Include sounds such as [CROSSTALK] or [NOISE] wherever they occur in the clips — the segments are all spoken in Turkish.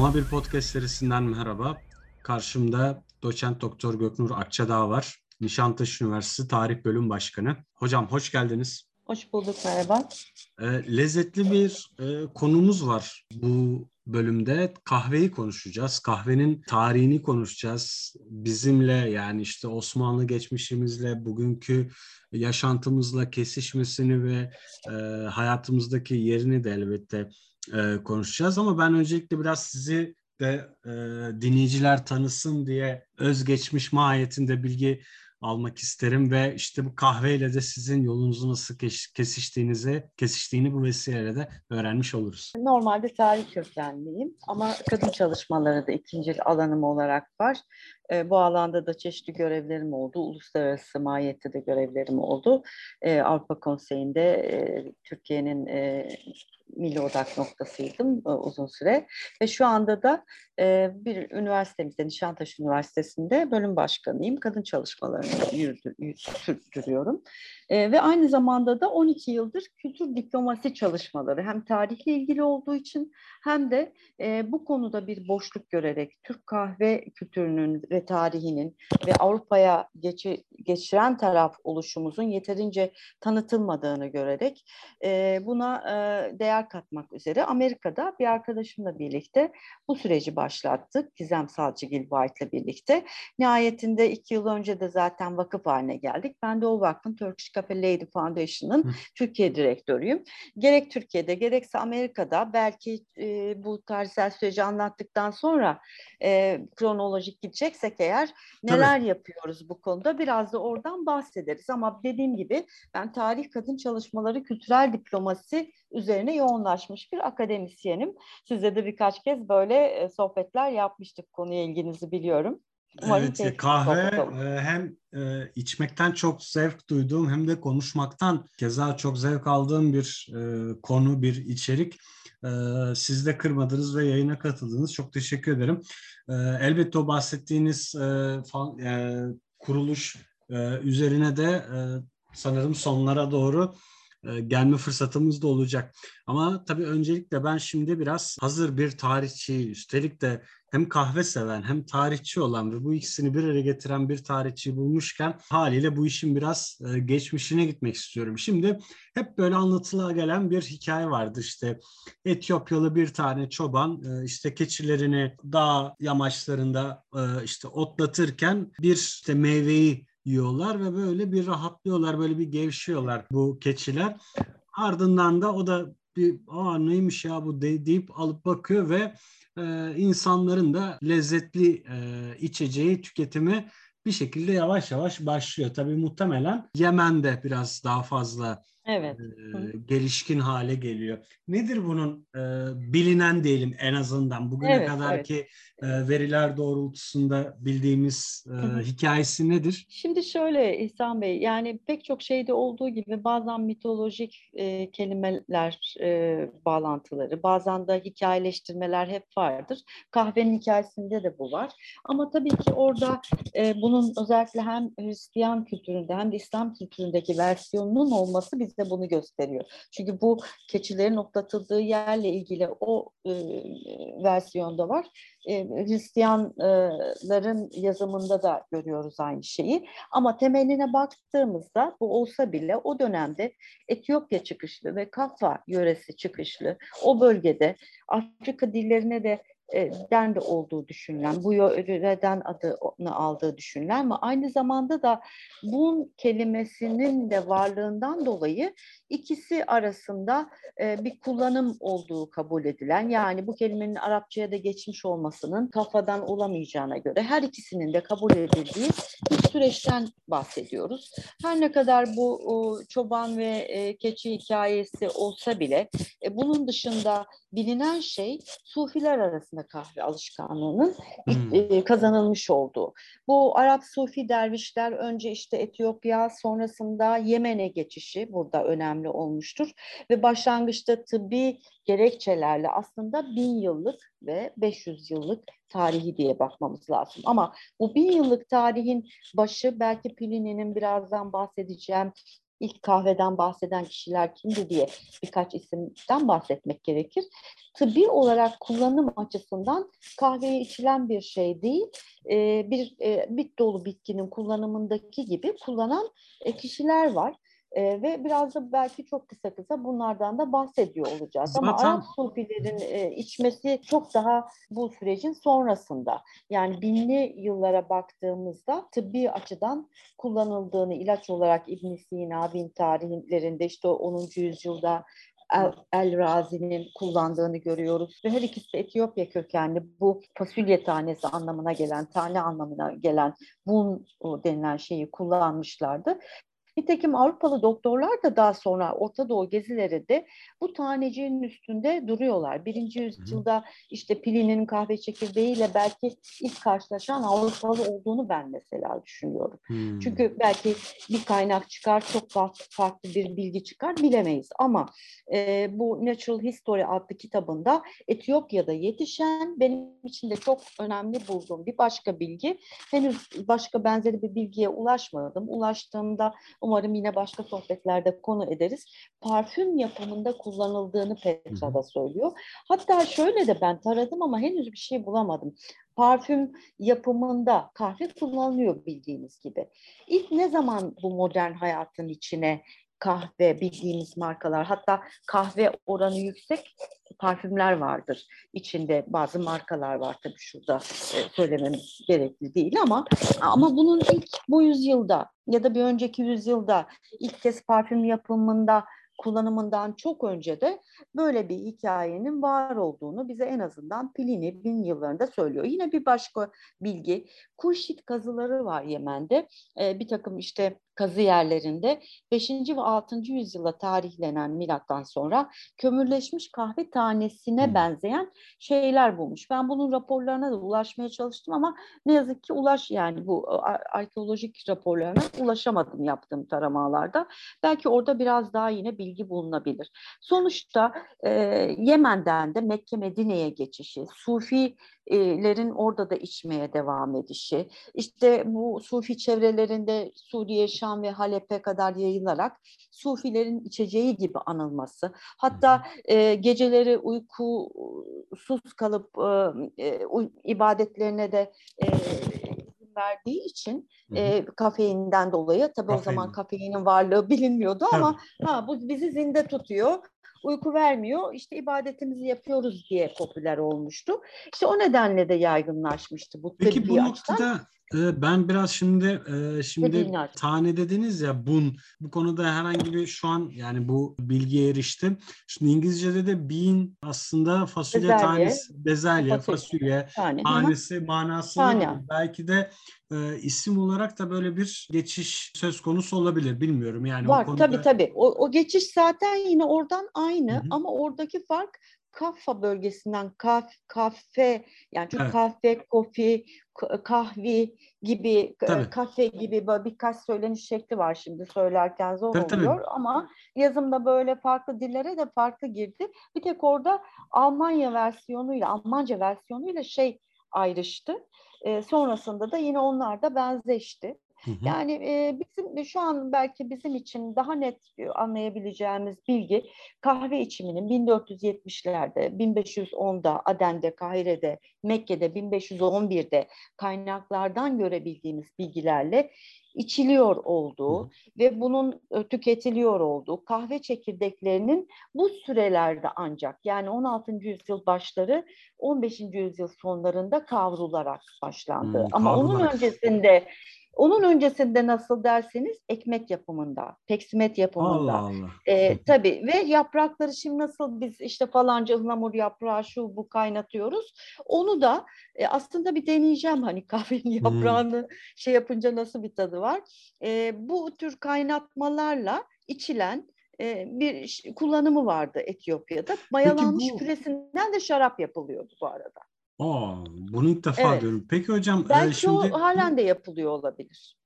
Muhabir Podcast serisinden merhaba. Karşımda doçent doktor Göknur Akçadağ var. Nişantaşı Üniversitesi Tarih Bölüm Başkanı. Hocam hoş geldiniz. Hoş bulduk, merhaba. E, lezzetli bir e, konumuz var bu bölümde. Kahveyi konuşacağız. Kahvenin tarihini konuşacağız. Bizimle yani işte Osmanlı geçmişimizle, bugünkü yaşantımızla kesişmesini ve e, hayatımızdaki yerini de elbette e, konuşacağız. Ama ben öncelikle biraz sizi de e, dinleyiciler tanısın diye özgeçmiş mahiyetinde bilgi almak isterim ve işte bu kahveyle de sizin yolunuzu nasıl kesiştiğinizi, kesiştiğini bu vesileyle de öğrenmiş oluruz. Normalde tarih kökenliyim ama kadın çalışmaları da ikinci alanım olarak var. E, bu alanda da çeşitli görevlerim oldu. Uluslararası mahiyette de görevlerim oldu. E, Avrupa Konseyi'nde e, Türkiye'nin e, milli odak noktasıydım e, uzun süre. Ve şu anda da e, bir üniversitemizde, Nişantaşı Üniversitesi'nde bölüm başkanıyım. Kadın çalışmalarını yürüdü, sürdürüyorum. E, ve aynı zamanda da 12 yıldır kültür diplomasi çalışmaları hem tarihle ilgili olduğu için hem de bu konuda bir boşluk görerek Türk kahve kültürünün ve tarihinin ve Avrupa'ya geçi, geçiren taraf oluşumuzun yeterince tanıtılmadığını görerek buna değer katmak üzere Amerika'da bir arkadaşımla birlikte bu süreci başlattık. Gizem Salcıgil White'la birlikte. Nihayetinde iki yıl önce de zaten vakıf haline geldik. Ben de o vakfın Turkish Cafe Lady Foundation'ın Türkiye direktörüyüm. Gerek Türkiye'de gerekse Amerika'da belki e, bu tarihsel süreci anlattıktan sonra e, kronolojik gideceksek eğer neler Tabii. yapıyoruz bu konuda biraz da oradan bahsederiz. Ama dediğim gibi ben tarih kadın çalışmaları kültürel diplomasi üzerine yoğunlaşmış bir akademisyenim. Size de birkaç kez böyle e, sohbetler yapmıştık konuya ilginizi biliyorum. Umarım evet, kahve e, hem e, içmekten çok zevk duyduğum hem de konuşmaktan keza çok zevk aldığım bir konu, bir içerik. Siz de kırmadınız ve yayına katıldınız. Çok teşekkür ederim. Elbette o bahsettiğiniz kuruluş üzerine de sanırım sonlara doğru e, gelme fırsatımız da olacak. Ama tabii öncelikle ben şimdi biraz hazır bir tarihçi, üstelik de hem kahve seven hem tarihçi olan ve bu ikisini bir araya getiren bir tarihçi bulmuşken haliyle bu işin biraz e, geçmişine gitmek istiyorum. Şimdi hep böyle anlatıla gelen bir hikaye vardı işte Etiyopyalı bir tane çoban e, işte keçilerini dağ yamaçlarında işte otlatırken bir işte meyveyi yiyorlar ve böyle bir rahatlıyorlar, böyle bir gevşiyorlar bu keçiler. Ardından da o da bir aa neymiş ya bu de, deyip alıp bakıyor ve e, insanların da lezzetli e, içeceği tüketimi bir şekilde yavaş yavaş başlıyor. Tabii muhtemelen Yemen'de biraz daha fazla evet. e, gelişkin hale geliyor. Nedir bunun e, bilinen diyelim en azından bugüne evet, kadarki evet. e, veriler doğrultusunda bildiğimiz e, hikayesi nedir? Şimdi şöyle İhsan Bey yani pek çok şeyde olduğu gibi bazen mitolojik e, kelimeler e, bağlantıları bazen de hikayeleştirmeler hep vardır. Kahvenin hikayesinde de bu var. Ama tabii ki orada e, bunun özellikle hem Hristiyan kültüründe hem de İslam kültüründeki versiyonunun olması bize bunu gösteriyor. Çünkü bu keçilerin otlatıldığı yerle ilgili o e, versiyonda var. E, Hristiyanların yazımında da görüyoruz aynı şeyi. Ama temeline baktığımızda bu olsa bile o dönemde Etiyopya çıkışlı ve Kaffa yöresi çıkışlı o bölgede Afrika dillerine de e, den de olduğu düşünülen, bu yöreden adını aldığı düşünülen ama aynı zamanda da bun kelimesinin de varlığından dolayı ikisi arasında e, bir kullanım olduğu kabul edilen yani bu kelimenin Arapçaya da geçmiş olmasının kafadan olamayacağına göre her ikisinin de kabul edildiği bir süreçten bahsediyoruz. Her ne kadar bu o, çoban ve e, keçi hikayesi olsa bile e, bunun dışında bilinen şey Sufiler arasında kahve alışkanlığının hmm. e, kazanılmış olduğu. Bu Arap Sufi dervişler önce işte Etiyopya sonrasında Yemen'e geçişi burada önemli olmuştur. Ve başlangıçta tıbbi gerekçelerle aslında bin yıllık ve 500 yıllık tarihi diye bakmamız lazım. Ama bu bin yıllık tarihin başı belki Plini'nin birazdan bahsedeceğim ilk kahveden bahseden kişiler kimdi diye birkaç isimden bahsetmek gerekir. Tıbbi olarak kullanım açısından kahveye içilen bir şey değil, e, bir e, bit dolu bitkinin kullanımındaki gibi kullanan e, kişiler var. E, ve biraz da belki çok kısa kısa bunlardan da bahsediyor olacağız. Zaten... Ama Arap sufilerin e, içmesi çok daha bu sürecin sonrasında. Yani binli yıllara baktığımızda tıbbi açıdan kullanıldığını ilaç olarak İbn Sina bin tarihlerinde işte o 10. yüzyılda El, El Razi'nin kullandığını görüyoruz. Ve her ikisi de Etiyopya kökenli bu fasulye tanesi anlamına gelen, tane anlamına gelen bun denilen şeyi kullanmışlardı. Nitekim Avrupalı doktorlar da daha sonra Orta Doğu gezilerinde bu taneciğin üstünde duruyorlar. Birinci yüzyılda işte Pliny'nin kahve çekirdeğiyle belki ilk karşılaşan Avrupalı olduğunu ben mesela düşünüyorum. Hmm. Çünkü belki bir kaynak çıkar, çok farklı bir bilgi çıkar bilemeyiz. Ama e, bu Natural History adlı kitabında Etiyopya'da yetişen benim için de çok önemli bulduğum bir başka bilgi. Henüz başka benzeri bir bilgiye ulaşmadım. Ulaştığımda umarım yine başka sohbetlerde konu ederiz. Parfüm yapımında kullanıldığını Petra da söylüyor. Hatta şöyle de ben taradım ama henüz bir şey bulamadım. Parfüm yapımında kahve kullanılıyor bildiğiniz gibi. İlk ne zaman bu modern hayatın içine kahve bildiğimiz markalar hatta kahve oranı yüksek parfümler vardır. İçinde bazı markalar var tabii şurada e, söylememiz gerekli değil ama ama bunun ilk bu yüzyılda ya da bir önceki yüzyılda ilk kez parfüm yapımında kullanımından çok önce de böyle bir hikayenin var olduğunu bize en azından Plini bin yıllarında söylüyor. Yine bir başka bilgi, Kuşit kazıları var Yemen'de. Ee, bir takım işte kazı yerlerinde 5. ve 6. yüzyıla tarihlenen milattan sonra kömürleşmiş kahve tanesine hmm. benzeyen şeyler bulmuş. Ben bunun raporlarına da ulaşmaya çalıştım ama ne yazık ki ulaş yani bu arkeolojik raporlarına ulaşamadım yaptığım taramalarda. Belki orada biraz daha yine bilgi bulunabilir. Sonuçta e, Yemen'den de Mekke Medine'ye geçişi, Sufilerin orada da içmeye devam edişi, işte bu Sufi çevrelerinde Suriye, Şam ve Halep'e kadar yayılarak Sufilerin içeceği gibi anılması. Hatta e, geceleri uykusuz kalıp e, e, ibadetlerine de e, verdiği için e, kafeinden dolayı tabii Kafein. o zaman kafeinin varlığı bilinmiyordu ama ha bu bizi zinde tutuyor uyku vermiyor. İşte ibadetimizi yapıyoruz diye popüler olmuştu. İşte o nedenle de yaygınlaşmıştı bu Peki bu noktada e, ben biraz şimdi e, şimdi tane dediniz ya bun bu konuda herhangi bir şu an yani bu bilgiye eriştim. Şimdi İngilizce'de de bean aslında fasulye bezelye, tanesi, bezelye, fasulye, fasulye tane. tanesi manası tane. belki de e, isim olarak da böyle bir geçiş söz konusu olabilir bilmiyorum yani. Var o konuda... tabii tabii o, o geçiş zaten yine oradan aynı Hı-hı. ama oradaki fark Kaffa bölgesinden kaf, kahve yani çünkü evet. kahve, kofi, kahvi gibi tabii. kafe gibi böyle birkaç söyleniş şekli var şimdi söylerken zor tabii, oluyor tabii. ama yazımda böyle farklı dillere de farklı girdi. Bir tek orada Almanya versiyonuyla Almanca versiyonuyla şey ayrıştı. Sonrasında da yine onlar da benzeşti. Yani e, bizim şu an belki bizim için daha net anlayabileceğimiz bilgi kahve içiminin 1470'lerde, 1510'da Aden'de, Kahire'de, Mekke'de, 1511'de kaynaklardan görebildiğimiz bilgilerle içiliyor olduğu Hı. ve bunun tüketiliyor olduğu kahve çekirdeklerinin bu sürelerde ancak yani 16. yüzyıl başları 15. yüzyıl sonlarında kavrularak başlandı. Hı, Ama kavrularak. onun öncesinde onun öncesinde nasıl derseniz ekmek yapımında, peksimet yapımında. Allah Allah. E, tabii ve yaprakları şimdi nasıl biz işte falanca ıhlamur yaprağı şu bu kaynatıyoruz. Onu da e, aslında bir deneyeceğim hani [LAUGHS] kahvenin yaprağını hmm. şey yapınca nasıl bir tadı var. E, bu tür kaynatmalarla içilen e, bir kullanımı vardı Etiyopya'da. Mayalanmış bu... püresinden de şarap yapılıyordu bu arada. Aa, bunu ilk defa evet. diyorum. Peki hocam e, belki e, şimdi o halen de yapılıyor olabilir.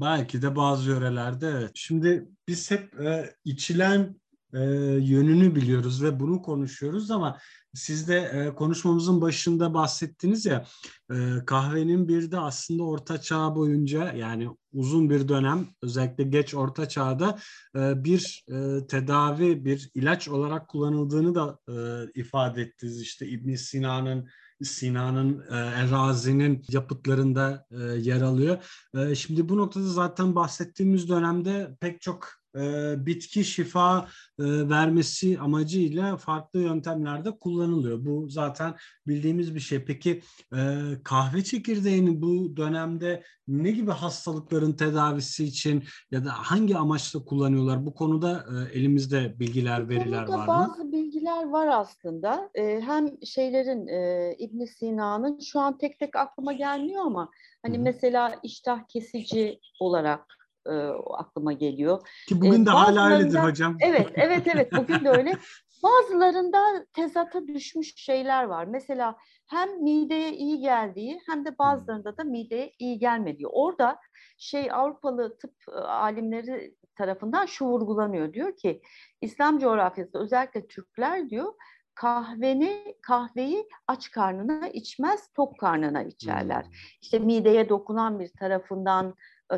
Belki de bazı yörelerde evet. Şimdi biz hep e, içilen e, yönünü biliyoruz ve bunu konuşuyoruz ama siz de e, konuşmamızın başında bahsettiniz ya e, kahvenin bir de aslında orta çağ boyunca yani uzun bir dönem özellikle geç orta çağda e, bir e, tedavi bir ilaç olarak kullanıldığını da e, ifade ettiniz. İşte İbn Sina'nın Sina'nın e, Erazi'nin yapıtlarında e, yer alıyor. E, şimdi bu noktada zaten bahsettiğimiz dönemde pek çok e, bitki şifa e, vermesi amacıyla farklı yöntemlerde kullanılıyor. Bu zaten bildiğimiz bir şey. Peki e, kahve çekirdeğini bu dönemde ne gibi hastalıkların tedavisi için ya da hangi amaçla kullanıyorlar? Bu konuda e, elimizde bilgiler, veriler var mı? Bazı bilgiler var aslında. E, hem şeylerin e, İbn Sina'nın şu an tek tek aklıma gelmiyor ama hani Hı-hı. mesela iştah kesici olarak e, aklıma geliyor. Ki bugün de hala öyledir hocam. Evet, evet, evet. Bugün de öyle. [LAUGHS] Bazılarında tezata düşmüş şeyler var. Mesela hem mideye iyi geldiği hem de bazılarında da mideye iyi gelmediği. Orada şey Avrupalı tıp alimleri tarafından şu vurgulanıyor. Diyor ki İslam coğrafyasında özellikle Türkler diyor kahveni kahveyi aç karnına içmez tok karnına içerler. İşte mideye dokunan bir tarafından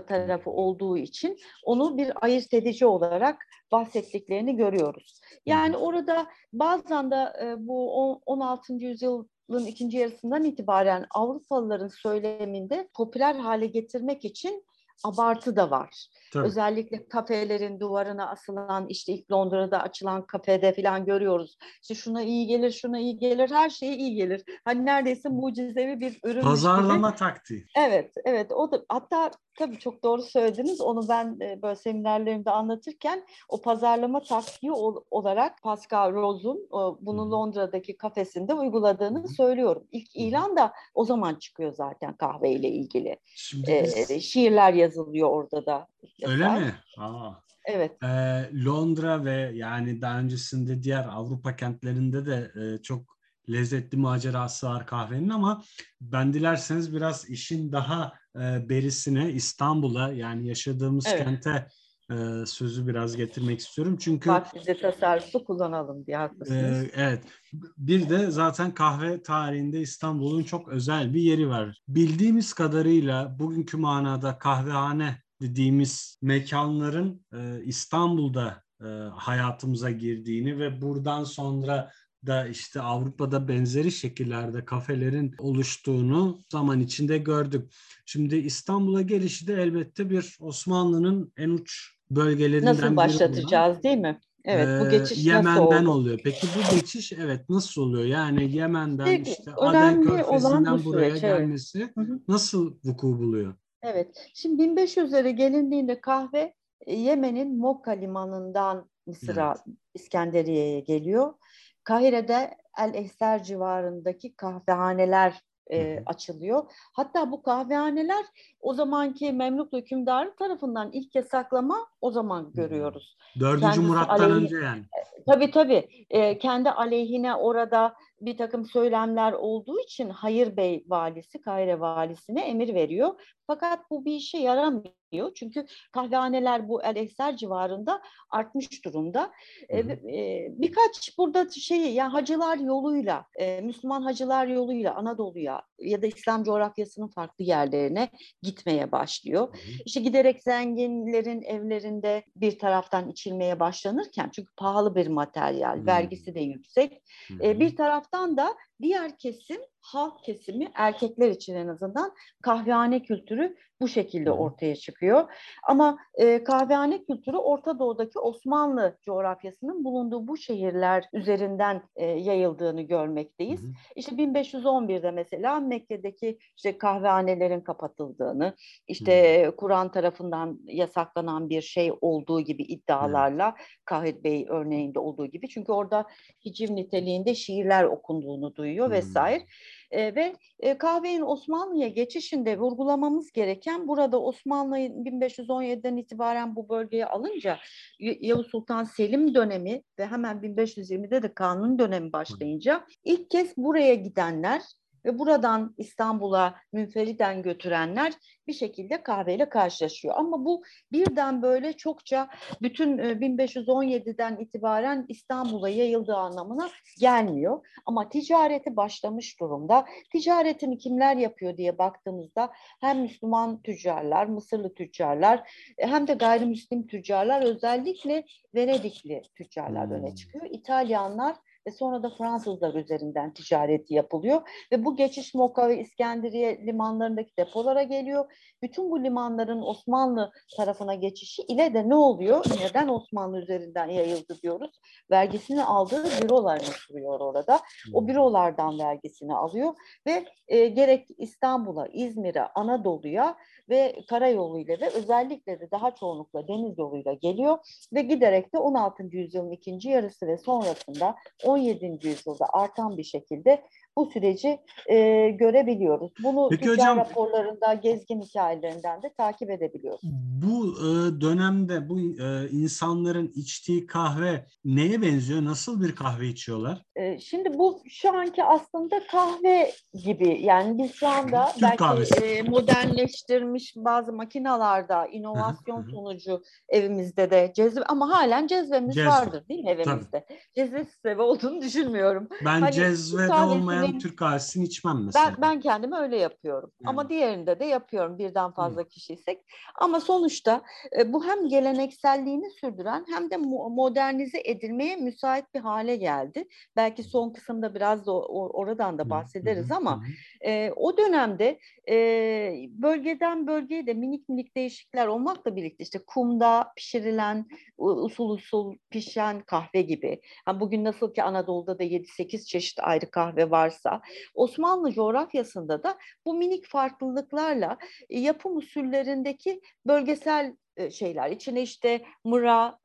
tarafı olduğu için onu bir ayırt edici olarak bahsettiklerini görüyoruz. Yani orada bazen de bu 16. yüzyılın ikinci yarısından itibaren Avrupalıların söyleminde popüler hale getirmek için abartı da var. Tabii. Özellikle kafelerin duvarına asılan işte ilk Londra'da açılan kafede falan görüyoruz. İşte şuna iyi gelir, şuna iyi gelir, her şeye iyi gelir. Hani neredeyse mucizevi bir ürün. Pazarlama gibi. taktiği. Evet, evet. O da hatta tabii çok doğru söylediniz. Onu ben e, böyle seminerlerimde anlatırken o pazarlama taktiği olarak Pascal Rose'un bunu Londra'daki kafesinde uyguladığını söylüyorum. İlk ilan da o zaman çıkıyor zaten kahveyle ilgili. Şimdi ee, şiirler yazılıyor orada da. Öyle mi? Aa. Evet. Ee, Londra ve yani daha öncesinde diğer Avrupa kentlerinde de e, çok lezzetli macerası var kahvenin ama ben dilerseniz biraz işin daha e, berisine İstanbul'a yani yaşadığımız evet. kente e, sözü biraz getirmek istiyorum. Çünkü Bak bize tasarrufu kullanalım diye haklısınız. E, evet. Bir de zaten kahve tarihinde İstanbul'un çok özel bir yeri var. Bildiğimiz kadarıyla bugünkü manada kahvehane dediğimiz mekanların e, İstanbul'da e, hayatımıza girdiğini ve buradan sonra da işte Avrupa'da benzeri şekillerde kafelerin oluştuğunu zaman içinde gördük. Şimdi İstanbul'a gelişi de elbette bir Osmanlı'nın en uç bölgelerinden Nasıl başlatacağız olan, değil mi? Evet bu geçiş Yemen'den nasıl oldu? oluyor. Peki bu geçiş evet nasıl oluyor? Yani Yemen'den Peki, işte Aden Körfezi'nden buraya süreç, gelmesi evet. nasıl vuku buluyor? Evet. Şimdi 1500'lere gelindiğinde kahve Yemen'in Mokka limanından Mısır'a, evet. İskenderiye'ye geliyor. Kahire'de El Ehser civarındaki kahvehaneler e, açılıyor. Hatta bu kahvehaneler o zamanki Memluk hükümdarı tarafından ilk yasaklama o zaman görüyoruz. Dördüncü Kendisi Murat'tan aleyhine, önce yani. Tabii tabii. E, kendi aleyhine orada bir takım söylemler olduğu için Hayır Bey valisi, Kahire valisine emir veriyor. Fakat bu bir işe yaramıyor. Çünkü kahvehaneler bu El Ehser civarında artmış durumda. Ee, e, birkaç burada şeyi yani hacılar yoluyla, e, Müslüman hacılar yoluyla Anadolu'ya ya da İslam coğrafyasının farklı yerlerine gitmeye başlıyor. Hı hı. İşte giderek zenginlerin evlerinde bir taraftan içilmeye başlanırken çünkü pahalı bir materyal, hı. vergisi de yüksek. Hı hı. E, bir taraftan da diğer kesim halk kesimi erkekler için en azından kahvehane kültürü bu şekilde ortaya çıkıyor. Ama e, kahvehane kültürü Orta Doğu'daki Osmanlı coğrafyasının bulunduğu bu şehirler üzerinden e, yayıldığını görmekteyiz. Hı hı. İşte 1511'de mesela Mekke'deki işte kahvehanelerin kapatıldığını, işte Kur'an tarafından yasaklanan bir şey olduğu gibi iddialarla hı. Kahir Bey örneğinde olduğu gibi çünkü orada hiciv niteliğinde şiirler okunduğunu duyuyor hmm. vesaire. E, ve e, kahvenin Osmanlı'ya geçişinde vurgulamamız gereken burada Osmanlı 1517'den itibaren bu bölgeye alınca Yavuz Sultan Selim dönemi ve hemen 1520'de de kanun dönemi başlayınca ilk kez buraya gidenler ve buradan İstanbul'a münferiden götürenler bir şekilde kahveyle karşılaşıyor. Ama bu birden böyle çokça bütün 1517'den e, itibaren İstanbul'a yayıldığı anlamına gelmiyor. Ama ticareti başlamış durumda. Ticaretini kimler yapıyor diye baktığımızda hem Müslüman tüccarlar, Mısırlı tüccarlar e, hem de gayrimüslim tüccarlar özellikle Venedikli tüccarlar hmm. öne çıkıyor. İtalyanlar ve sonra da Fransızlar üzerinden ticareti yapılıyor ve bu geçiş Moka ve İskenderiye limanlarındaki depolara geliyor. Bütün bu limanların Osmanlı tarafına geçişi ile de ne oluyor? Neden Osmanlı üzerinden yayıldı diyoruz? Vergisini aldığı bürolarını kuruyor orada. O hmm. bürolardan vergisini alıyor ve e, gerek İstanbul'a, İzmir'e, Anadolu'ya ve karayoluyla ve özellikle de daha çoğunlukla deniz yoluyla geliyor ve giderek de 16. yüzyılın ikinci yarısı ve sonrasında 17. yüzyılda artan bir şekilde bu süreci e, görebiliyoruz. Bunu Peki hocam, raporlarında, gezgin hikayelerinden de takip edebiliyoruz. Bu e, dönemde bu e, insanların içtiği kahve neye benziyor? Nasıl bir kahve içiyorlar? E, şimdi bu şu anki aslında kahve gibi. Yani biz şu anda Türk belki kahvesi. e, modernleştirmiş bazı makinalarda inovasyon sonucu evimizde de cezve ama halen cezvemiz Cezve. vardır değil mi evimizde? Tabii. Cezve sebebi olduğunu düşünmüyorum. Ben hani cezvede olmayan ben Türk kahvesini içmem mesela. Ben, ben kendime öyle yapıyorum. Yani. Ama diğerinde de yapıyorum birden fazla Hı. kişiysek. Ama sonuçta e, bu hem gelenekselliğini sürdüren hem de modernize edilmeye müsait bir hale geldi. Belki son kısımda biraz da oradan da bahsederiz Hı. ama e, o dönemde e, bölgeden bölgeye de minik minik değişiklikler olmakla birlikte işte kumda pişirilen usul usul pişen kahve gibi. Yani bugün nasıl ki Anadolu'da da 7-8 çeşit ayrı kahve varsa Osmanlı coğrafyasında da bu minik farklılıklarla yapım usullerindeki bölgesel şeyler. İçine işte mıra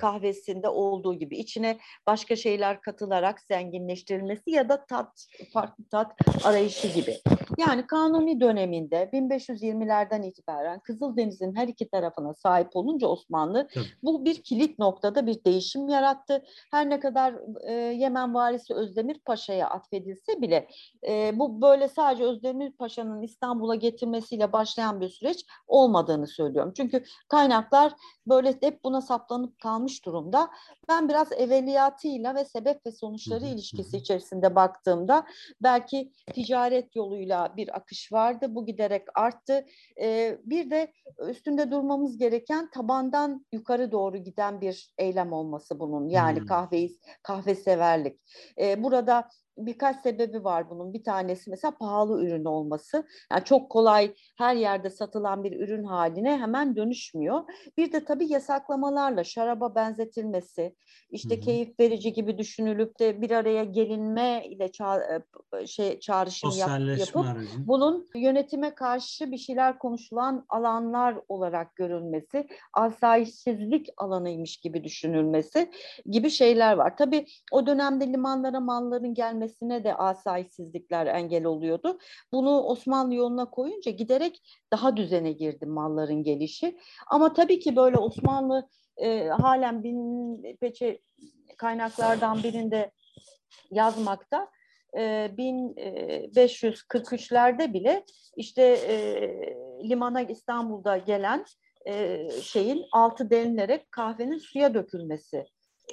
kahvesinde olduğu gibi içine başka şeyler katılarak zenginleştirilmesi ya da tat farklı tat arayışı gibi. Yani kanuni döneminde 1520'lerden itibaren Kızıldeniz'in her iki tarafına sahip olunca Osmanlı Tabii. bu bir kilit noktada bir değişim yarattı. Her ne kadar e, Yemen varisi Özdemir Paşa'ya atfedilse bile e, bu böyle sadece Özdemir Paşa'nın İstanbul'a getirmesiyle başlayan bir süreç olmadığını söylüyorum. Çünkü kaynaklar böyle hep buna saplanıp kalmış durumda. Ben biraz evveliyatıyla ve sebep ve sonuçları ilişkisi içerisinde baktığımda belki ticaret yoluyla bir akış vardı. Bu giderek arttı. Ee, bir de üstünde durmamız gereken tabandan yukarı doğru giden bir eylem olması bunun. Yani kahveyi kahve severlik. Ee, burada birkaç sebebi var bunun. Bir tanesi mesela pahalı ürün olması. Yani çok kolay her yerde satılan bir ürün haline hemen dönüşmüyor. Bir de tabii yasaklamalarla şaraba benzetilmesi, işte Hı-hı. keyif verici gibi düşünülüp de bir araya gelinme ile ça- e, şey çağrışım yap- yapıp aracı. bunun yönetime karşı bir şeyler konuşulan alanlar olarak görülmesi, asayişsizlik alanıymış gibi düşünülmesi gibi şeyler var. Tabii o dönemde limanlara malların gelmesi gelmesine de asayişsizlikler engel oluyordu. Bunu Osmanlı yoluna koyunca giderek daha düzene girdi malların gelişi. Ama tabii ki böyle Osmanlı e, halen bin peçe kaynaklardan birinde yazmakta. E, 1543'lerde bile işte e, limana İstanbul'da gelen e, şeyin altı denilerek kahvenin suya dökülmesi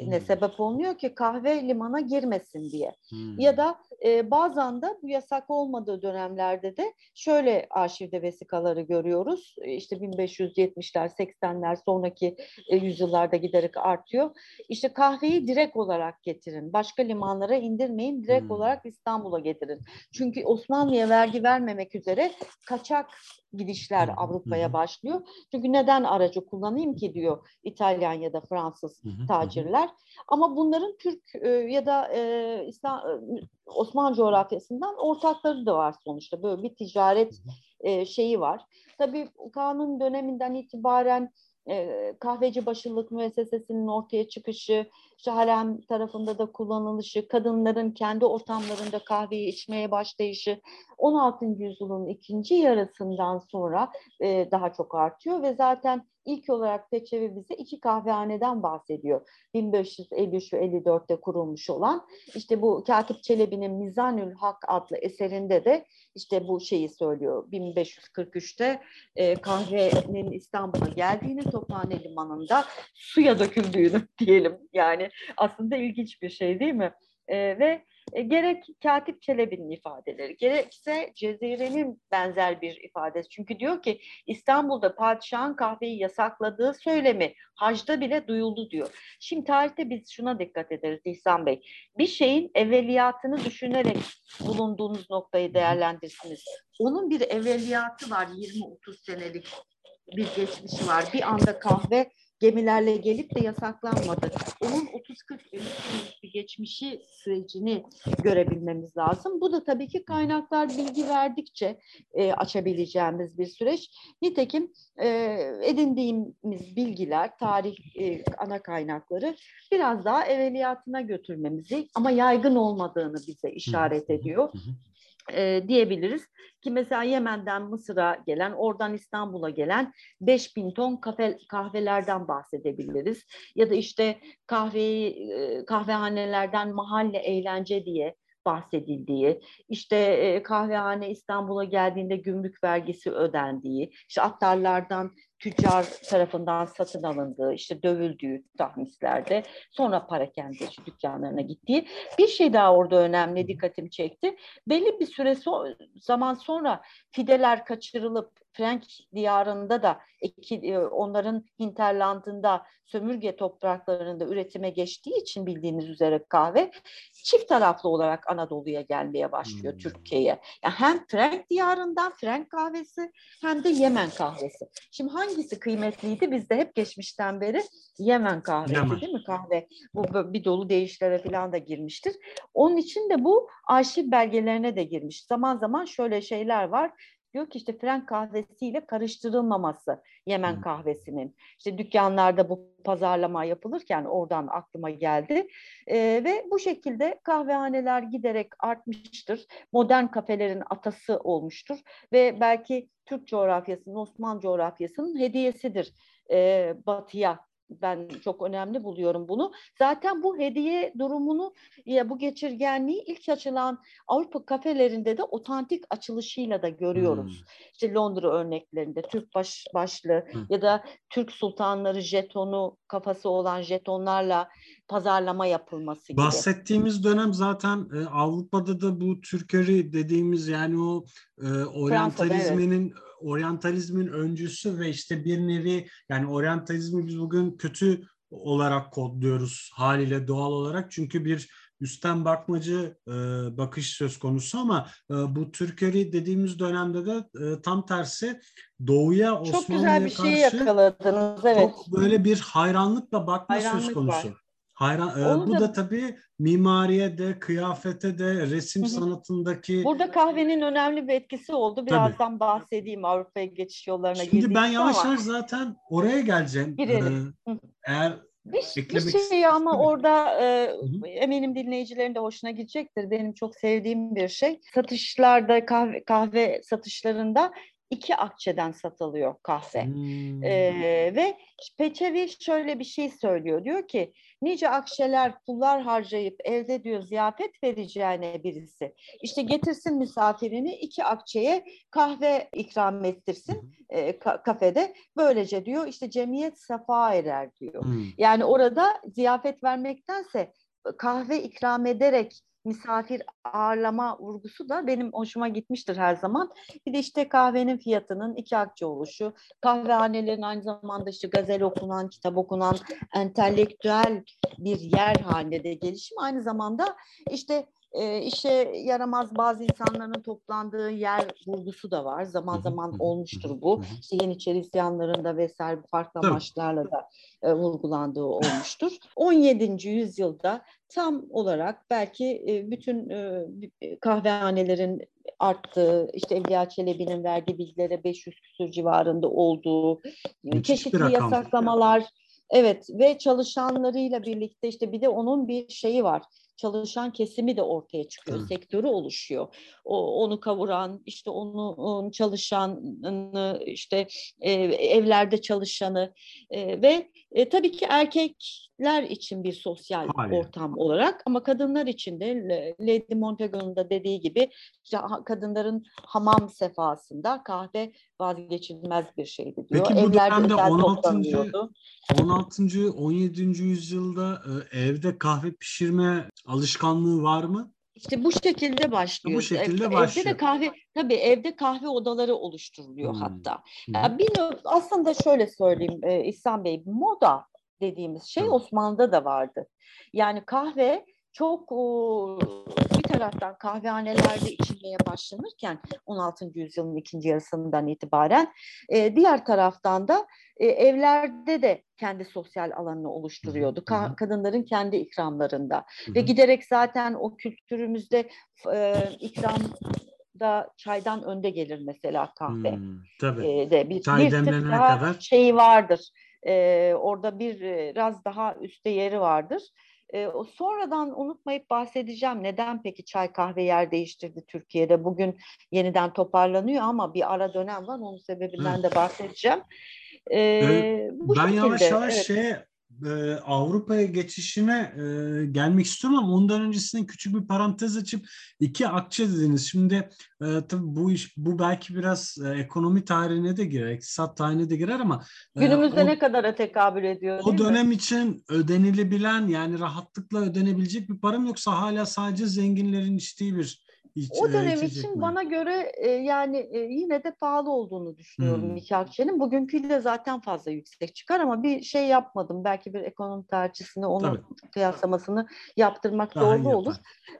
ne sebep olmuyor ki kahve limana girmesin diye. Hmm. Ya da e, bazen de bu yasak olmadığı dönemlerde de şöyle arşivde vesikaları görüyoruz. İşte 1570'ler, 80'ler sonraki e, yüzyıllarda giderek artıyor. İşte kahveyi direkt olarak getirin. Başka limanlara indirmeyin. Direkt hmm. olarak İstanbul'a getirin. Çünkü Osmanlı'ya vergi vermemek üzere kaçak gidişler Avrupa'ya başlıyor. Çünkü neden aracı kullanayım ki diyor İtalyan ya da Fransız tacirler. Ama bunların Türk e, ya da e, İslam, e, Osmanlı coğrafyasından ortakları da var sonuçta. Böyle bir ticaret e, şeyi var. Tabii kanun döneminden itibaren kahveci başılık müessesesinin ortaya çıkışı, işte harem tarafında da kullanılışı, kadınların kendi ortamlarında kahveyi içmeye başlayışı 16. yüzyılın ikinci yarısından sonra daha çok artıyor ve zaten ilk olarak Peçevi bize iki kahvehaneden bahsediyor. 1553 ve 54'te kurulmuş olan işte bu Katip Çelebi'nin Mizanül Hak adlı eserinde de işte bu şeyi söylüyor. 1543'te e, kahvenin İstanbul'a geldiğini Tophane Limanı'nda suya döküldüğünü [LAUGHS] diyelim. Yani aslında ilginç bir şey değil mi? E, ve e, gerek Katip Çelebi'nin ifadeleri, gerekse Cezire'nin benzer bir ifadesi. Çünkü diyor ki İstanbul'da padişahın kahveyi yasakladığı söylemi hacda bile duyuldu diyor. Şimdi tarihte biz şuna dikkat ederiz İhsan Bey. Bir şeyin evveliyatını düşünerek bulunduğunuz noktayı değerlendirsiniz. Onun bir evveliyatı var 20-30 senelik bir geçmişi var. Bir anda kahve gemilerle gelip de yasaklanmadı. Onun 30-40 yıllık bir geçmişi sürecini görebilmemiz lazım. Bu da tabii ki kaynaklar bilgi verdikçe e, açabileceğimiz bir süreç. Nitekim e, edindiğimiz bilgiler, tarih e, ana kaynakları biraz daha evveliyatına götürmemizi ama yaygın olmadığını bize işaret ediyor e, diyebiliriz. Ki mesela Yemen'den Mısır'a gelen, oradan İstanbul'a gelen 5000 ton kafe, kahvelerden bahsedebiliriz. Ya da işte kahveyi, kahvehanelerden mahalle eğlence diye bahsedildiği, işte e, kahvehane İstanbul'a geldiğinde gümrük vergisi ödendiği, işte attarlardan tüccar tarafından satın alındığı, işte dövüldüğü tahmislerde sonra parakende dükkanlarına gittiği. Bir şey daha orada önemli dikkatimi çekti. Belli bir süre so zaman sonra fideler kaçırılıp Frank diyarında da e, onların hinterlandında sömürge topraklarında üretime geçtiği için bildiğiniz üzere kahve çift taraflı olarak Anadolu'ya gelmeye başlıyor hmm. Türkiye'ye. Yani hem Frank diyarından Frank kahvesi hem de Yemen kahvesi. Şimdi hangisi kıymetliydi? Bizde hep geçmişten beri Yemen kahvesi Yemen. değil mi kahve? Bu bir dolu değişlere falan da girmiştir. Onun için de bu arşiv belgelerine de girmiş. Zaman zaman şöyle şeyler var diyor ki işte Frank kahvesiyle karıştırılmaması Yemen hmm. kahvesinin. İşte dükkanlarda bu pazarlama yapılırken oradan aklıma geldi. E, ve bu şekilde kahvehaneler giderek artmıştır. Modern kafelerin atası olmuştur ve belki Türk coğrafyasının, Osmanlı coğrafyasının hediyesidir e, batıya ben çok önemli buluyorum bunu. Zaten bu hediye durumunu ya bu geçirgenliği ilk açılan Avrupa kafelerinde de otantik açılışıyla da görüyoruz. Hmm. İşte Londra örneklerinde Türk baş, başlı hmm. ya da Türk sultanları jetonu kafası olan jetonlarla pazarlama yapılması gibi. Bahsettiğimiz dönem zaten e, Avrupa'da da bu Türkeri dediğimiz yani o e, oryantalizminin evet oryantalizmin öncüsü ve işte bir nevi yani oryantalizmi biz bugün kötü olarak kodluyoruz haliyle doğal olarak. Çünkü bir üstten bakmacı e, bakış söz konusu ama e, bu Türkeri dediğimiz dönemde de e, tam tersi doğuya Osmanlı'ya Çok güzel bir şey yakaladınız. Evet. Çok böyle bir hayranlıkla bakma hayranlık söz konusu. Var. Hayran, e, bu da, da tabii mimariye de, kıyafete de, resim hı hı. sanatındaki... Burada kahvenin önemli bir etkisi oldu. Birazdan tabii. bahsedeyim Avrupa'ya geçiş yollarına Şimdi ben yavaş yavaş zaten oraya geleceğim. Girelim. Ee, eğer bir, bir şey ama orada e, eminim dinleyicilerin de hoşuna gidecektir. Benim çok sevdiğim bir şey. Satışlarda kahve, kahve satışlarında iki akçeden satılıyor kahve. Hmm. Ee, ve Peçevi şöyle bir şey söylüyor. Diyor ki nice akçeler pullar harcayıp evde diyor ziyafet vereceğine birisi. İşte getirsin misafirini iki akçeye kahve ikram ettirsin e, ka- kafede. Böylece diyor işte cemiyet safa erer diyor. Hmm. Yani orada ziyafet vermektense kahve ikram ederek misafir ağırlama vurgusu da benim hoşuma gitmiştir her zaman. Bir de işte kahvenin fiyatının iki akçe oluşu, kahvehanelerin aynı zamanda işte gazel okunan, kitap okunan, entelektüel bir yer halinde de gelişim. Aynı zamanda işte e, işe yaramaz bazı insanların toplandığı yer vurgusu da var. Zaman zaman olmuştur bu. İşte Yeniçeri isyanlarında vesaire farklı amaçlarla da e, vurgulandığı olmuştur. 17. yüzyılda tam olarak belki e, bütün e, kahvehanelerin arttığı, işte Evliya Çelebi'nin verdiği bilgilere 500 küsur civarında olduğu, Müthiş çeşitli yasaklamalar, Evet ve çalışanlarıyla birlikte işte bir de onun bir şeyi var. Çalışan kesimi de ortaya çıkıyor, Tabii. sektörü oluşuyor. O, onu kavuran, işte onu, onu çalışanı, işte e, evlerde çalışanı e, ve e, tabii ki erkekler için bir sosyal Hayır. ortam olarak ama kadınlar için de Lady Montagu'nun da dediği gibi işte kadınların hamam sefasında kahve vazgeçilmez bir şeydi diyor. Peki bu Evlerde dönemde özel 16. toplanıyordu. 16. 17. yüzyılda e, evde kahve pişirme alışkanlığı var mı? İşte bu şekilde başlıyor. Bu şekilde Ev- başlıyor. Evde de kahve tabii evde kahve odaları oluşturuluyor Hmm. hatta. Hı. Ya bir aslında şöyle söyleyeyim e, İhsan Bey, moda dediğimiz şey. Osmanlı'da da vardı. Yani kahve çok taraftan kahvehanelerde içilmeye başlanırken 16. yüzyılın ikinci yarısından itibaren e, diğer taraftan da e, evlerde de kendi sosyal alanını oluşturuyordu. Ka- kadınların kendi ikramlarında Hı ve hı. giderek zaten o kültürümüzde e, ikramda çaydan önde gelir mesela kahve Hmm, tabii. e, de bir, Çay bir tık daha kadar. şeyi vardır. E, orada bir e, biraz daha üstte yeri vardır. E, o sonradan unutmayıp bahsedeceğim. Neden peki çay kahve yer değiştirdi Türkiye'de? Bugün yeniden toparlanıyor ama bir ara dönem var. Onun sebebinden de bahsedeceğim. E, Ee, bu ben yavaş şekilde, yavaş evet. şeye e, Avrupa'ya geçişine e, gelmek istiyorum ama ondan öncesinde küçük bir parantez açıp iki akçe dediniz. Şimdi e, tabii bu iş bu belki biraz e, ekonomi tarihine de girer, iktisat tarihine de girer ama e, Günümüzde o, ne kadara tekabül ediyor o değil mi? dönem için ödenilebilen yani rahatlıkla ödenebilecek bir para mı yoksa hala sadece zenginlerin içtiği bir iç, O dönem için mi? bana göre e, yani e, yine de pahalı olduğunu düşünüyorum Hmm. iki akçenin. Bugünküyle zaten fazla yüksek çıkar ama bir şey yapmadım. Belki bir ekonomi tarihçisine onu Tabii. kıyaslamasını yaptırmak Daha doğru olur.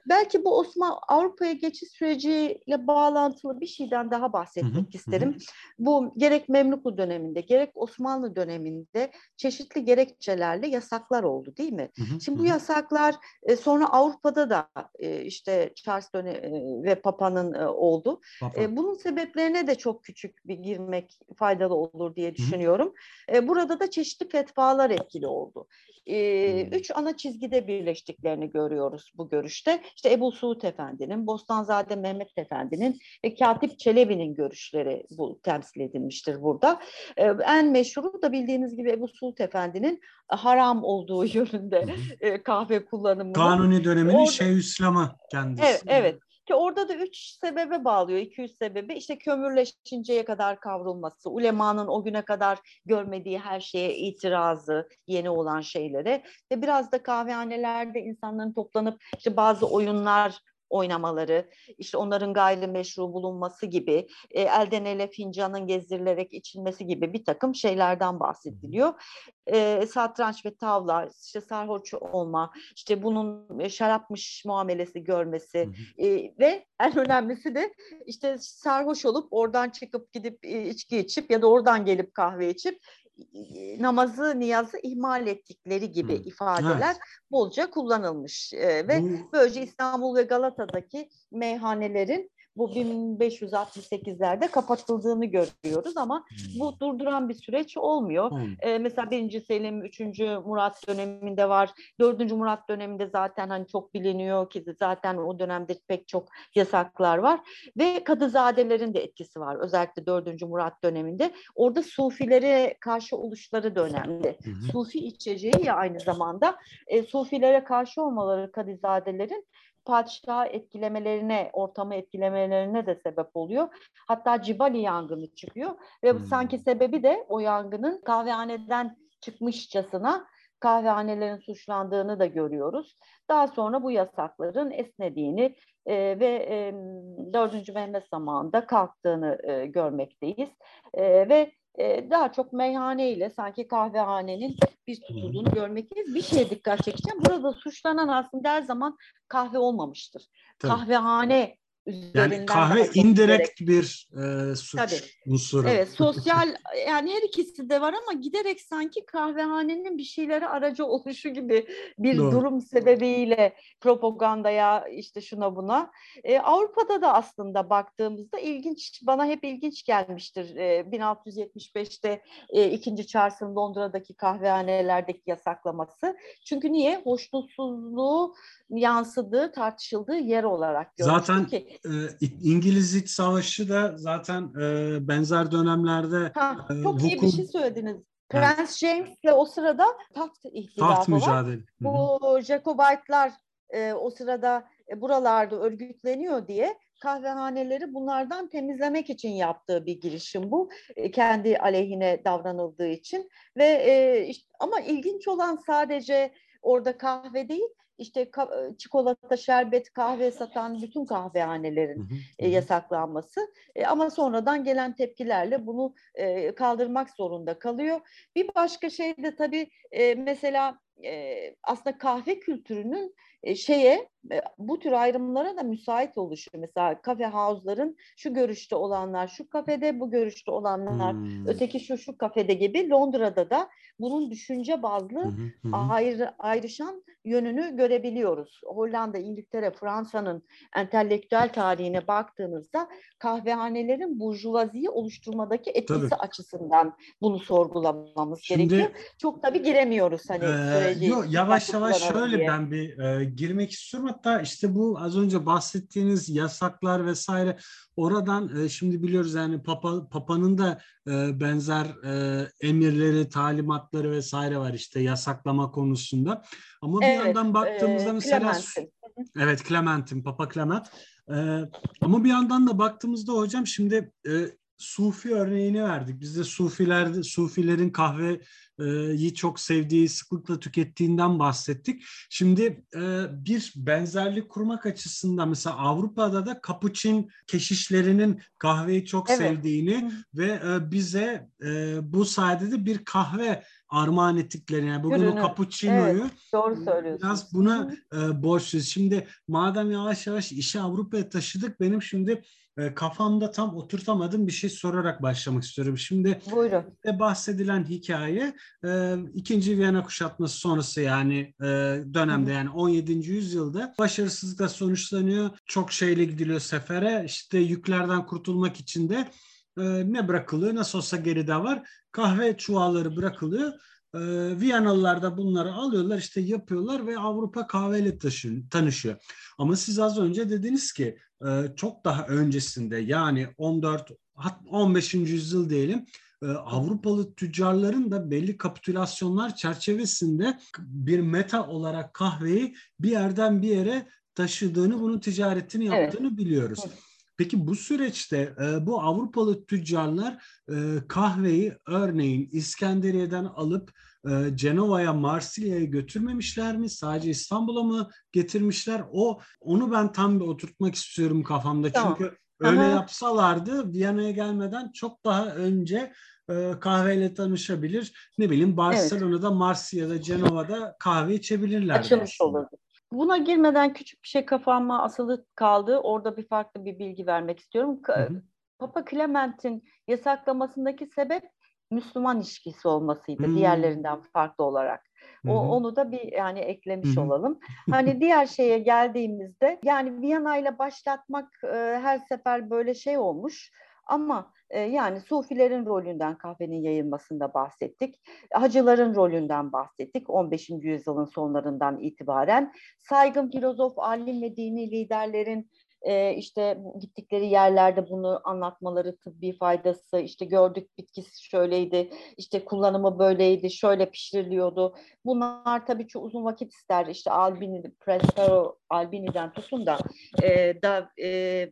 Belki bu Osman Avrupa'ya geçiş süreciyle bağlantılı bir şeyden daha bahsetmek Hı hı, hı isterim. Bu gerek Memluklu döneminde gerek Osmanlı döneminde çeşitli gerekçelerle yasaklar oldu değil mi? Hı hı, Şimdi bu yasaklar e, sonra Avrupa'da da e, işte Charles döne, e, ve Papa'nın e, oldu. Papa. E, bunun sebeplerine de çok küçük bir girmek faydalı olur diye düşünüyorum. E, burada da çeşitli fetvalar etkili oldu. E, Hmm. Üç ana çizgide birleştiklerini görüyoruz bu görüşte. İşte Ebu Suud Efendi'nin, Bostanzade Mehmet Efendi'nin ve Katip Çelebi'nin görüşleri bu temsil edilmiştir burada. E, en meşhuru da bildiğiniz gibi Ebu Suud Efendi'nin haram olduğu [LAUGHS] yönünde e, kahve kullanımının. Kanuni döneminin Orada- Şeyhüslam'ı kendisi. Evet, evet. Ki orada da üç sebebe bağlıyor, iki üç sebebi. İşte kömürleşinceye kadar kavrulması, ulemanın o güne kadar görmediği her şeye itirazı, yeni olan şeylere ve biraz da kahvehanelerde insanların toplanıp işte bazı oyunlar oynamaları, işte onların gayrimeşru bulunması gibi, e, elden ele fincanın gezdirilerek içilmesi gibi bir takım şeylerden bahsediliyor. E, satranç ve tavla, işte sarhoş olma, işte bunun e, şarapmış muamelesi görmesi, Hı hı. e, ve en önemlisi de işte sarhoş olup oradan çıkıp gidip e, içki içip ya da oradan gelip kahve içip namazı, niyazı ihmal ettikleri gibi Hı. ifadeler Evet. bolca kullanılmış. E, ve Bu, böylece İstanbul ve Galata'daki meyhanelerin bu 1568'lerde kapatıldığını görüyoruz ama bu durduran bir süreç olmuyor. Ee, mesela birinci Selim, üçüncü Murat döneminde var. Dördüncü Murat döneminde zaten hani çok biliniyor ki zaten o dönemde pek çok yasaklar var. Ve Kadızadelerin de etkisi var. Özellikle dördüncü Murat döneminde. Orada Sufilere karşı oluşları da önemli. Hı hı. Sufi içeceği ya aynı zamanda. E, Sufilere karşı olmaları Kadızadelerin padişahı etkilemelerine, ortamı etkilemelerine de sebep oluyor. Hatta Cibali yangını çıkıyor ve Hmm. sanki sebebi de o yangının kahvehaneden çıkmışçasına kahvehanelerin suçlandığını da görüyoruz. Daha sonra bu yasakların esnediğini e, ve e, 4. Mehmet zamanında kalktığını e, görmekteyiz. E, ve e, daha çok meyhane ile sanki kahvehanenin bir tutulduğunu görmekteyiz. Bir şeye dikkat çekeceğim. Burada suçlanan aslında her zaman kahve olmamıştır. Tabii. Kahvehane üzerinden yani kahve indirekt bir e, suç Tabii. unsuru. Evet [LAUGHS] sosyal yani her ikisi de var ama giderek sanki kahvehanenin bir şeylere aracı oluşu gibi bir Doğru. durum sebebiyle propagandaya işte şuna buna. E, Avrupa'da da aslında baktığımızda ilginç bana hep ilginç gelmiştir. E, 1675'te e, ikinci Charles'ın Londra'daki kahvehanelerdeki yasaklaması. Çünkü niye? Hoşnutsuzluğu yansıdığı, tartışıldığı yer olarak görmüştük Zaten ki. E, İngiliz İç Savaşı da zaten e, benzer dönemlerde ha, e, çok iyi bir şey söylediniz. Prens James ile o sırada taht ihtilafı taht mücadele. var. Bu Jacobite'lar e, o sırada e, buralarda örgütleniyor diye kahvehaneleri bunlardan temizlemek için yaptığı bir girişim bu. E, kendi aleyhine davranıldığı için ve e, işte, ama ilginç olan sadece orada kahve değil işte çikolata, şerbet, kahve satan bütün kahvehanelerin hı hı. E, yasaklanması e, ama sonradan gelen tepkilerle bunu e, kaldırmak zorunda kalıyor. Bir başka şey de tabii e, mesela e, aslında kahve kültürünün e, şeye e, bu tür ayrımlara da müsait oluşu. Mesela kafe house'ların şu görüşte olanlar şu kafede, bu görüşte olanlar hmm. öteki şu şu kafede gibi Londra'da da bunun düşünce bazlı hı hı ayrı, ayrışan yönünü görebiliyoruz. Hollanda, İngiltere, Fransa'nın entelektüel tarihine baktığınızda kahvehanelerin burjuvaziyi oluşturmadaki etkisi tabii. açısından bunu sorgulamamız Şimdi, gerekiyor. Çok tabii giremiyoruz hani e, Yok yavaş yavaş şöyle diye. ben bir e, girmek istiyorum. Hatta işte bu az önce bahsettiğiniz yasaklar vesaire oradan e, şimdi biliyoruz yani Papa Papa'nın da e, benzer e, emirleri, talimatları vesaire var işte yasaklama konusunda. Ama evet, bir yandan baktığımızda e, mesela Clementin. Evet Clement'in, Papa Clement. E, ama bir yandan da baktığımızda hocam şimdi e, Sufi örneğini verdik. Biz de Sufilerde, Sufilerin kahveyi çok sevdiği, sıklıkla tükettiğinden bahsettik. Şimdi bir benzerlik kurmak açısından mesela Avrupa'da da kapuçin keşişlerinin kahveyi çok evet. sevdiğini ve bize bu sayede de bir kahve armağan ettiklerini. Yani bugün Ürünü. o cappuccino'yu evet, doğru söylüyorsun. biraz buna e, borçluyuz. Şimdi madem yavaş yavaş işi Avrupa'ya taşıdık benim şimdi e, kafamda tam oturtamadığım bir şey sorarak başlamak istiyorum. Şimdi Buyurun. De bahsedilen hikaye e, ikinci Viyana kuşatması sonrası yani e, dönemde yani 17. yüzyılda başarısızlıkla sonuçlanıyor. Çok şeyle gidiliyor sefere. İşte yüklerden kurtulmak için de e, ne bırakılıyor? Nasıl olsa geride var. Kahve çuvalları bırakılıyor. E, Viyanalılar da bunları alıyorlar işte yapıyorlar ve Avrupa kahveyle taşı, tanışıyor. Ama siz az önce dediniz ki e, çok daha öncesinde yani 14 15. yüzyıl diyelim e, Avrupalı tüccarların da belli kapitülasyonlar çerçevesinde bir meta olarak kahveyi bir yerden bir yere taşıdığını, bunun ticaretini yaptığını evet. biliyoruz. Evet. Peki bu süreçte e, bu Avrupalı tüccarlar e, kahveyi örneğin İskenderiye'den alıp e, Cenova'ya, Marsilya'ya götürmemişler mi? Sadece İstanbul'a mı getirmişler? O onu ben tam bir oturtmak istiyorum kafamda. Tamam. Çünkü öyle Aha. yapsalardı Viyana'ya gelmeden çok daha önce e, kahveyle tanışabilir. Ne bileyim Barcelona'da, evet. Marsilya'da, Cenova'da kahve içebilirler. Açılmış olurdu. Buna girmeden küçük bir şey kafama asılı kaldı. Orada bir farklı bir bilgi vermek istiyorum. Hı hı. Papa Clement'in yasaklamasındaki sebep Müslüman ilişkisi olmasıydı hmm. diğerlerinden farklı olarak. O hmm. onu da bir yani eklemiş hmm. olalım. [LAUGHS] Hani diğer şeye geldiğimizde yani Viyana ile başlatmak e, her sefer böyle şey olmuş ama e, yani Sufilerin rolünden kahvenin yayılmasında bahsettik. Hacıların rolünden bahsettik 15. yüzyılın sonlarından itibaren. Saygın filozof, alim ve dini liderlerin e, işte gittikleri yerlerde bunu anlatmaları tıbbi faydası işte gördük bitkisi şöyleydi işte kullanımı böyleydi şöyle pişiriliyordu bunlar tabii çok uzun vakit ister işte Albini Prestaro Albini'den tutun da e, da e,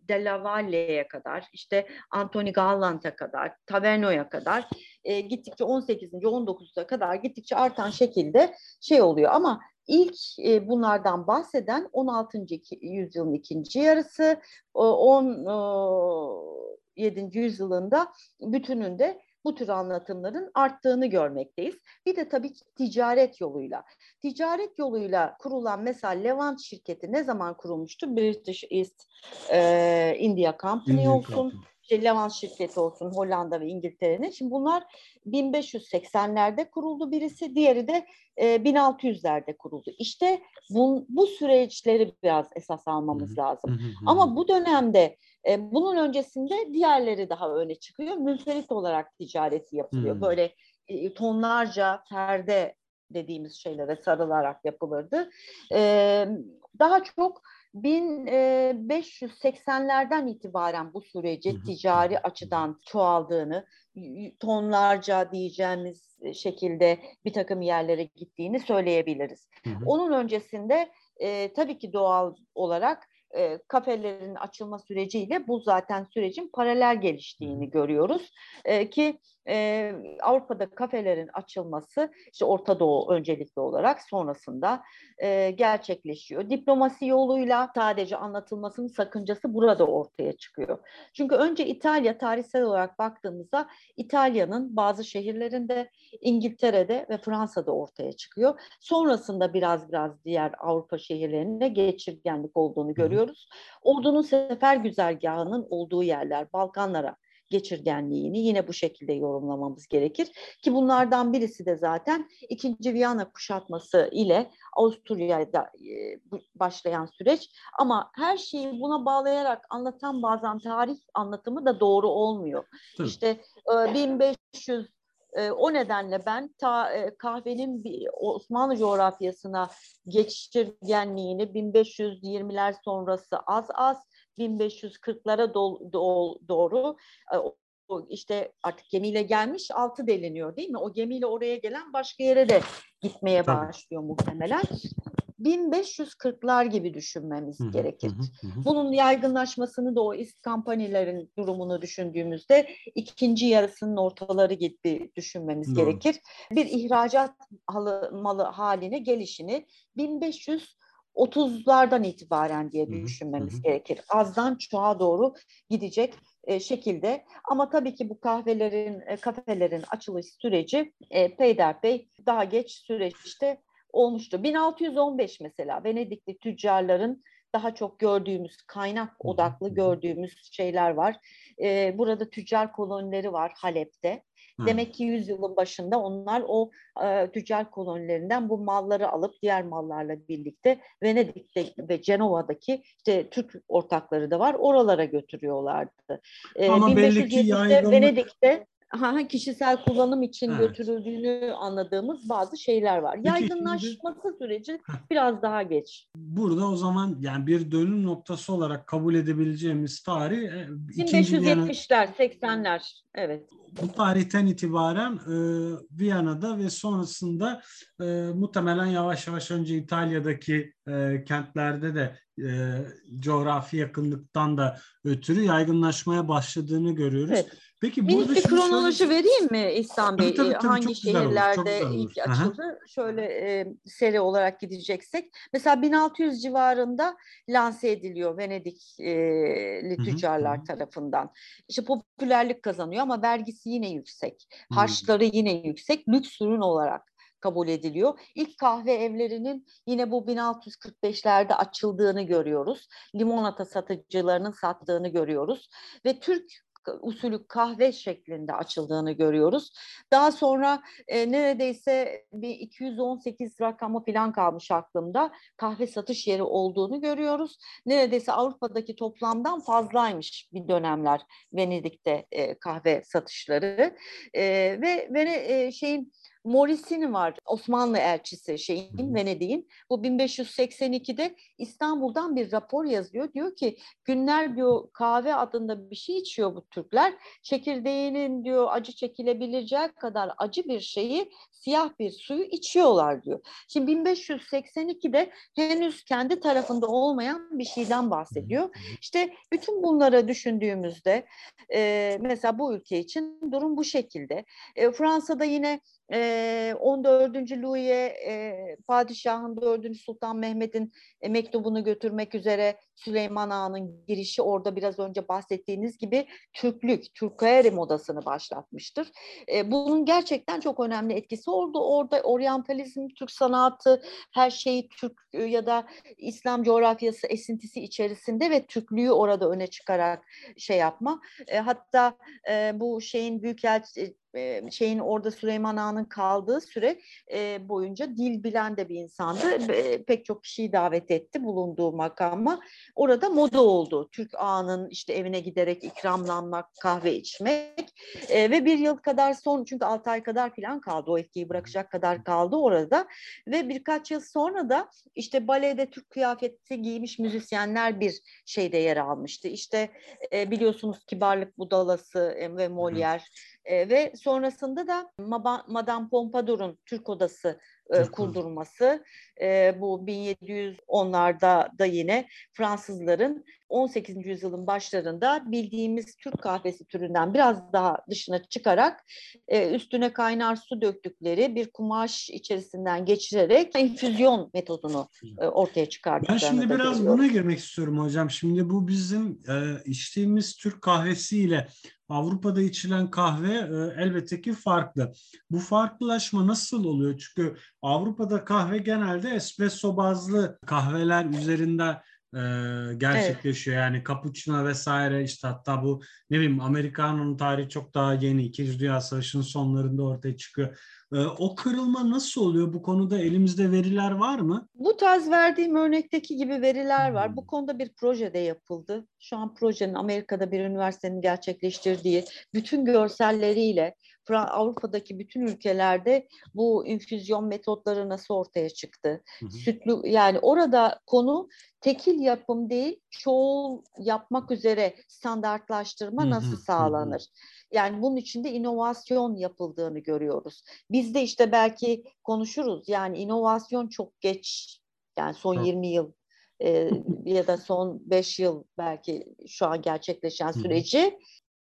Della Valle'ye kadar işte Anthony Galland'a kadar Taverno'ya kadar e, gittikçe 18. 19'a kadar gittikçe artan şekilde şey oluyor ama İlk e, bunlardan bahseden 16. yüzyılın ikinci yarısı, 17. yüzyılında bütününde bu tür anlatımların arttığını görmekteyiz. Bir de tabii ki ticaret yoluyla. Ticaret yoluyla kurulan mesela Levant şirketi ne zaman kurulmuştu? British East e, India Company Indian olsun. Company işte Levant şirketi olsun Hollanda ve İngiltere'nin. Şimdi bunlar 1580'lerde kuruldu birisi, diğeri de e, 1600'lerde kuruldu. İşte bu, bu süreçleri biraz esas almamız lazım. Ama bu dönemde e, bunun öncesinde diğerleri daha öne çıkıyor. Münferit olarak ticareti yapılıyor. Böyle e, tonlarca perde dediğimiz şeylere sarılarak yapılırdı. E, daha çok 1580'lerden itibaren bu süreci ticari açıdan çoğaldığını, tonlarca diyeceğimiz şekilde bir takım yerlere gittiğini söyleyebiliriz. Hı hı. Onun öncesinde e, tabii ki doğal olarak e, kafelerin açılma süreciyle bu zaten sürecin paralel geliştiğini görüyoruz. E, ki e, Avrupa'da kafelerin açılması işte Orta Doğu öncelikli olarak sonrasında e, gerçekleşiyor. Diplomasi yoluyla sadece anlatılmasının sakıncası burada ortaya çıkıyor. Çünkü önce İtalya tarihsel olarak baktığımızda İtalya'nın bazı şehirlerinde İngiltere'de ve Fransa'da ortaya çıkıyor. Sonrasında biraz biraz diğer Avrupa şehirlerinde geçirgenlik olduğunu görüyoruz. Ordunun sefer güzergahının olduğu yerler Balkanlara geçirgenliğini yine bu şekilde yorumlamamız gerekir. Ki bunlardan birisi de zaten ikinci Viyana kuşatması ile Avusturya'da e, başlayan süreç. Ama her şeyi buna bağlayarak anlatan bazen tarih anlatımı da doğru olmuyor. Tabii. İşte 1500 e, o nedenle ben ta e, kahvenin Osmanlı coğrafyasına geçirgenliğini 1520'ler sonrası az az 1540'lara do, do, doğru o işte artık gemiyle gelmiş altı deliniyor değil mi? O gemiyle oraya gelen başka yere de gitmeye Tabii. başlıyor muhtemelen. 1540'lar gibi düşünmemiz hı gerekir. Hı hı. Bunun yaygınlaşmasını da o ist kampanyelerin durumunu düşündüğümüzde ikinci yarısının ortaları gibi düşünmemiz Doğru. gerekir. Bir ihracat malı haline gelişini 1500 30'lardan itibaren diye düşünmemiz hı hı. gerekir. Azdan çoğa doğru gidecek e, şekilde. Ama tabii ki bu kahvelerin, e, kafelerin açılış süreci e, peyderpey daha geç süreçte olmuştu. 1615 mesela Venedikli tüccarların daha çok gördüğümüz kaynak odaklı gördüğümüz şeyler var. Ee, burada tüccar kolonileri var Halep'te. Demek ki yüzyılın başında onlar o e, tüccar kolonilerinden bu malları alıp diğer mallarla birlikte Venedik'te ve Cenova'daki işte Türk ortakları da var. Oralara götürüyorlardı. E, Ama belli ki yaygınlık... Venedik'te ha, kişisel kullanım için evet. götürüldüğünü anladığımız bazı şeyler var. Yaygınlaşması şimdi, süreci biraz daha geç. Burada o zaman yani bir dönüm noktası olarak kabul edebileceğimiz tarih 1570'ler, 80'ler. Evet. Bu tarihten itibaren e, Viyana'da ve sonrasında e, muhtemelen yavaş yavaş önce İtalya'daki e, kentlerde de e, coğrafi yakınlıktan da ötürü yaygınlaşmaya başladığını görüyoruz. Evet. Peki Minik bir kronoloji şöyle... vereyim mi İhsan Bey? Tabii, tabii, Hangi şehirlerde olur, ilk açıldı? Aha. Şöyle e, seri olarak gideceksek. Mesela 1600 civarında lanse ediliyor Venedikli tüccarlar tarafından. İşte popülerlik kazanıyor ama vergisi yine yüksek. Harçları yine yüksek. Lüks ürün olarak kabul ediliyor. İlk kahve evlerinin yine bu 1645'lerde açıldığını görüyoruz. Limonata satıcılarının sattığını görüyoruz. Ve Türk usulü kahve şeklinde açıldığını görüyoruz. Daha sonra e, neredeyse bir 218 rakamı falan kalmış aklımda kahve satış yeri olduğunu görüyoruz. Neredeyse Avrupa'daki toplamdan fazlaymış bir dönemler Venedik'te e, kahve satışları e, ve ve e, şeyin Morris'in var Osmanlı elçisi şeyin Venedik'in. Bu 1582'de İstanbul'dan bir rapor yazıyor. Diyor ki günler diyor kahve adında bir şey içiyor bu Türkler. Çekirdeğinin diyor acı çekilebileceği kadar acı bir şeyi siyah bir suyu içiyorlar diyor. Şimdi 1582'de henüz kendi tarafında olmayan bir şeyden bahsediyor. İşte bütün bunlara düşündüğümüzde e, mesela bu ülke için durum bu şekilde. E, Fransa'da yine 14. Louis'e padişahın 4. Sultan Mehmet'in mektubunu götürmek üzere Süleyman Ağa'nın girişi orada biraz önce bahsettiğiniz gibi Türklük, Türkayeri modasını başlatmıştır. Bunun gerçekten çok önemli etkisi oldu. Orada oryantalizm, Türk sanatı, her şeyi Türk ya da İslam coğrafyası esintisi içerisinde ve Türklüğü orada öne çıkarak şey yapma. Hatta bu şeyin büyükelçi şeyin orada Süleyman Ağa'nın kaldığı süre e, boyunca dil bilen de bir insandı. E, pek çok kişiyi davet etti bulunduğu makama. Orada moda oldu. Türk Ağa'nın işte evine giderek ikramlanmak, kahve içmek e, ve bir yıl kadar son çünkü altı ay kadar falan kaldı. O etkiyi bırakacak kadar kaldı orada ve birkaç yıl sonra da işte balede Türk kıyafeti giymiş müzisyenler bir şeyde yer almıştı. İşte e, biliyorsunuz Kibarlık Budalası e, ve Molière e, ve sonrasında da Madame Pompadour'un Türk Odası e, kurdurması. E, bu 1710'larda da yine Fransızların 18. yüzyılın başlarında bildiğimiz Türk kahvesi türünden biraz daha dışına çıkarak e, üstüne kaynar su döktükleri bir kumaş içerisinden geçirerek infüzyon metodunu e, ortaya çıkardıklarını Ben şimdi biraz görüyoruz. buna girmek istiyorum hocam. Şimdi bu bizim e, içtiğimiz Türk kahvesiyle Avrupa'da içilen kahve e, elbette ki farklı. Bu farklılaşma nasıl oluyor? Çünkü Avrupa'da kahve genelde espresso bazlı kahveler üzerinde e, gerçekleşiyor. Evet. Yani cappuccino vesaire işte hatta bu ne bileyim Amerikan'ın tarihi çok daha yeni. İkinci Dünya Savaşı'nın sonlarında ortaya çıkıyor. E, o kırılma nasıl oluyor? Bu konuda elimizde veriler var mı? Bu tarz verdiğim örnekteki gibi veriler var. Hmm. Bu konuda bir proje de yapıldı. Şu an projenin Amerika'da bir üniversitenin gerçekleştirdiği bütün görselleriyle Avrupa'daki bütün ülkelerde bu infüzyon metotları nasıl ortaya çıktı? Hı hı. Sütlü yani orada konu tekil yapım değil, çoğul yapmak üzere standartlaştırma hı hı. nasıl sağlanır? Yani bunun içinde inovasyon yapıldığını görüyoruz. Biz de işte belki konuşuruz. Yani inovasyon çok geç yani son evet. 20 yıl e, ya da son 5 yıl belki şu an gerçekleşen süreci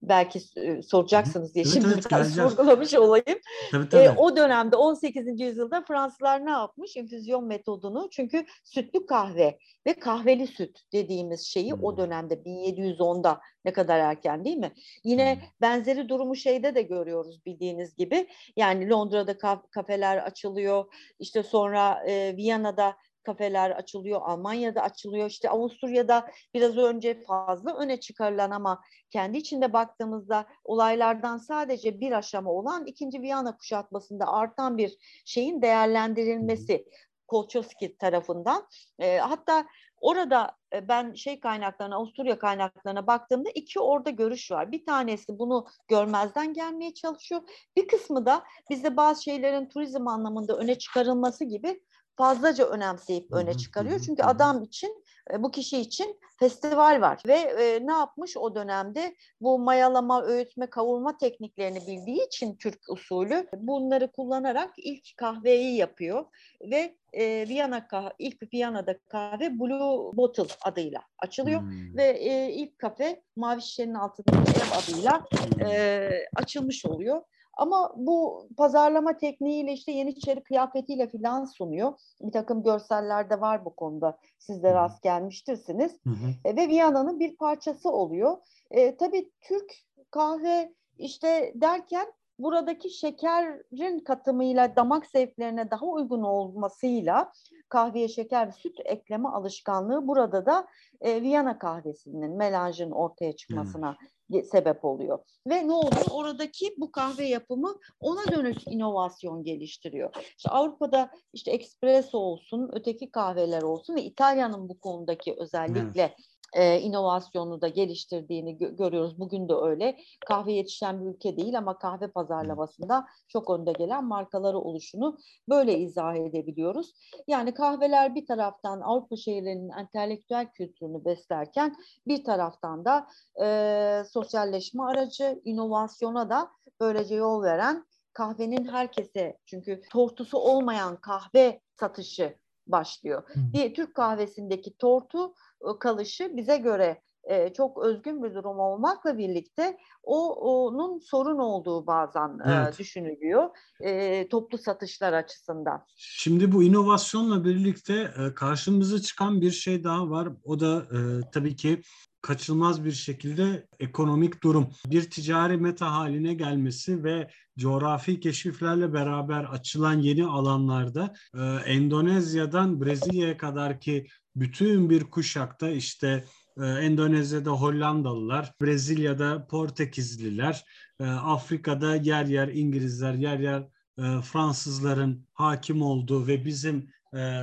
belki soracaksınız diye evet, şimdi evet, biraz sorgulamış olayım. Tabii, tabii. E, o dönemde 18. yüzyılda Fransızlar ne yapmış? İnfüzyon metodunu çünkü sütlü kahve ve kahveli süt dediğimiz şeyi hmm. o dönemde 1710'da ne kadar erken değil mi? Yine hmm. benzeri durumu şeyde de görüyoruz bildiğiniz gibi. Yani Londra'da kaf- kafeler açılıyor. İşte sonra e, Viyana'da kafeler açılıyor, Almanya'da açılıyor, işte Avusturya'da biraz önce fazla öne çıkarılan ama kendi içinde baktığımızda olaylardan sadece bir aşama olan ikinci Viyana kuşatmasında artan bir şeyin değerlendirilmesi Kolçoski tarafından. E, hatta orada e, ben şey kaynaklarına, Avusturya kaynaklarına baktığımda iki orada görüş var. Bir tanesi bunu görmezden gelmeye çalışıyor. Bir kısmı da bizde bazı şeylerin turizm anlamında öne çıkarılması gibi fazlaca önemseyip öne çıkarıyor. Çünkü adam için e, bu kişi için festival var ve e, ne yapmış o dönemde bu mayalama, öğütme, kavurma tekniklerini bildiği için Türk usulü bunları kullanarak ilk kahveyi yapıyor ve e, Viyana kahve, ilk Viyana'da kahve Blue Bottle adıyla açılıyor hmm. ve e, ilk kafe Mavi Şişenin altındaki ev adıyla e, açılmış oluyor. Ama bu pazarlama tekniğiyle işte Yeniçeri kıyafetiyle filan sunuyor. Bir takım görseller de var bu konuda. Siz de rast gelmiştirsiniz. Hı hı. E, ve Viyana'nın bir parçası oluyor. E, tabii Türk kahve işte derken buradaki şekerin katımıyla damak zevklerine daha uygun olmasıyla kahveye şeker ve süt ekleme alışkanlığı burada da e, Viyana kahvesinin melanjın ortaya çıkmasına hmm sebep oluyor. Ve ne oluyor? Oradaki bu kahve yapımı ona dönük inovasyon geliştiriyor. İşte Avrupa'da işte espresso olsun, öteki kahveler olsun ve İtalya'nın bu konudaki özellikle evet e, inovasyonu da geliştirdiğini gö- görüyoruz. Bugün de öyle. Kahve yetişen bir ülke değil ama kahve pazarlamasında çok önde gelen markaları oluşunu böyle izah edebiliyoruz. Yani kahveler bir taraftan Avrupa şehirlerinin entelektüel kültürünü beslerken bir taraftan da e, sosyalleşme aracı, inovasyona da böylece yol veren kahvenin herkese çünkü tortusu olmayan kahve satışı başlıyor. Bir Türk kahvesindeki tortu kalışı bize göre e, çok özgün bir durum olmakla birlikte o onun sorun olduğu bazen e, evet. e, düşünülüyor e, toplu satışlar açısından. Şimdi bu inovasyonla birlikte e, karşımıza çıkan bir şey daha var. O da e, tabii ki kaçınılmaz bir şekilde ekonomik durum. Bir ticari meta haline gelmesi ve coğrafi keşiflerle beraber açılan yeni alanlarda e, Endonezya'dan Brezilya'ya kadar ki bütün bir kuşakta işte e, Endonezya'da Hollandalılar, Brezilya'da Portekizliler, e, Afrika'da yer yer İngilizler, yer yer e, Fransızların hakim olduğu ve bizim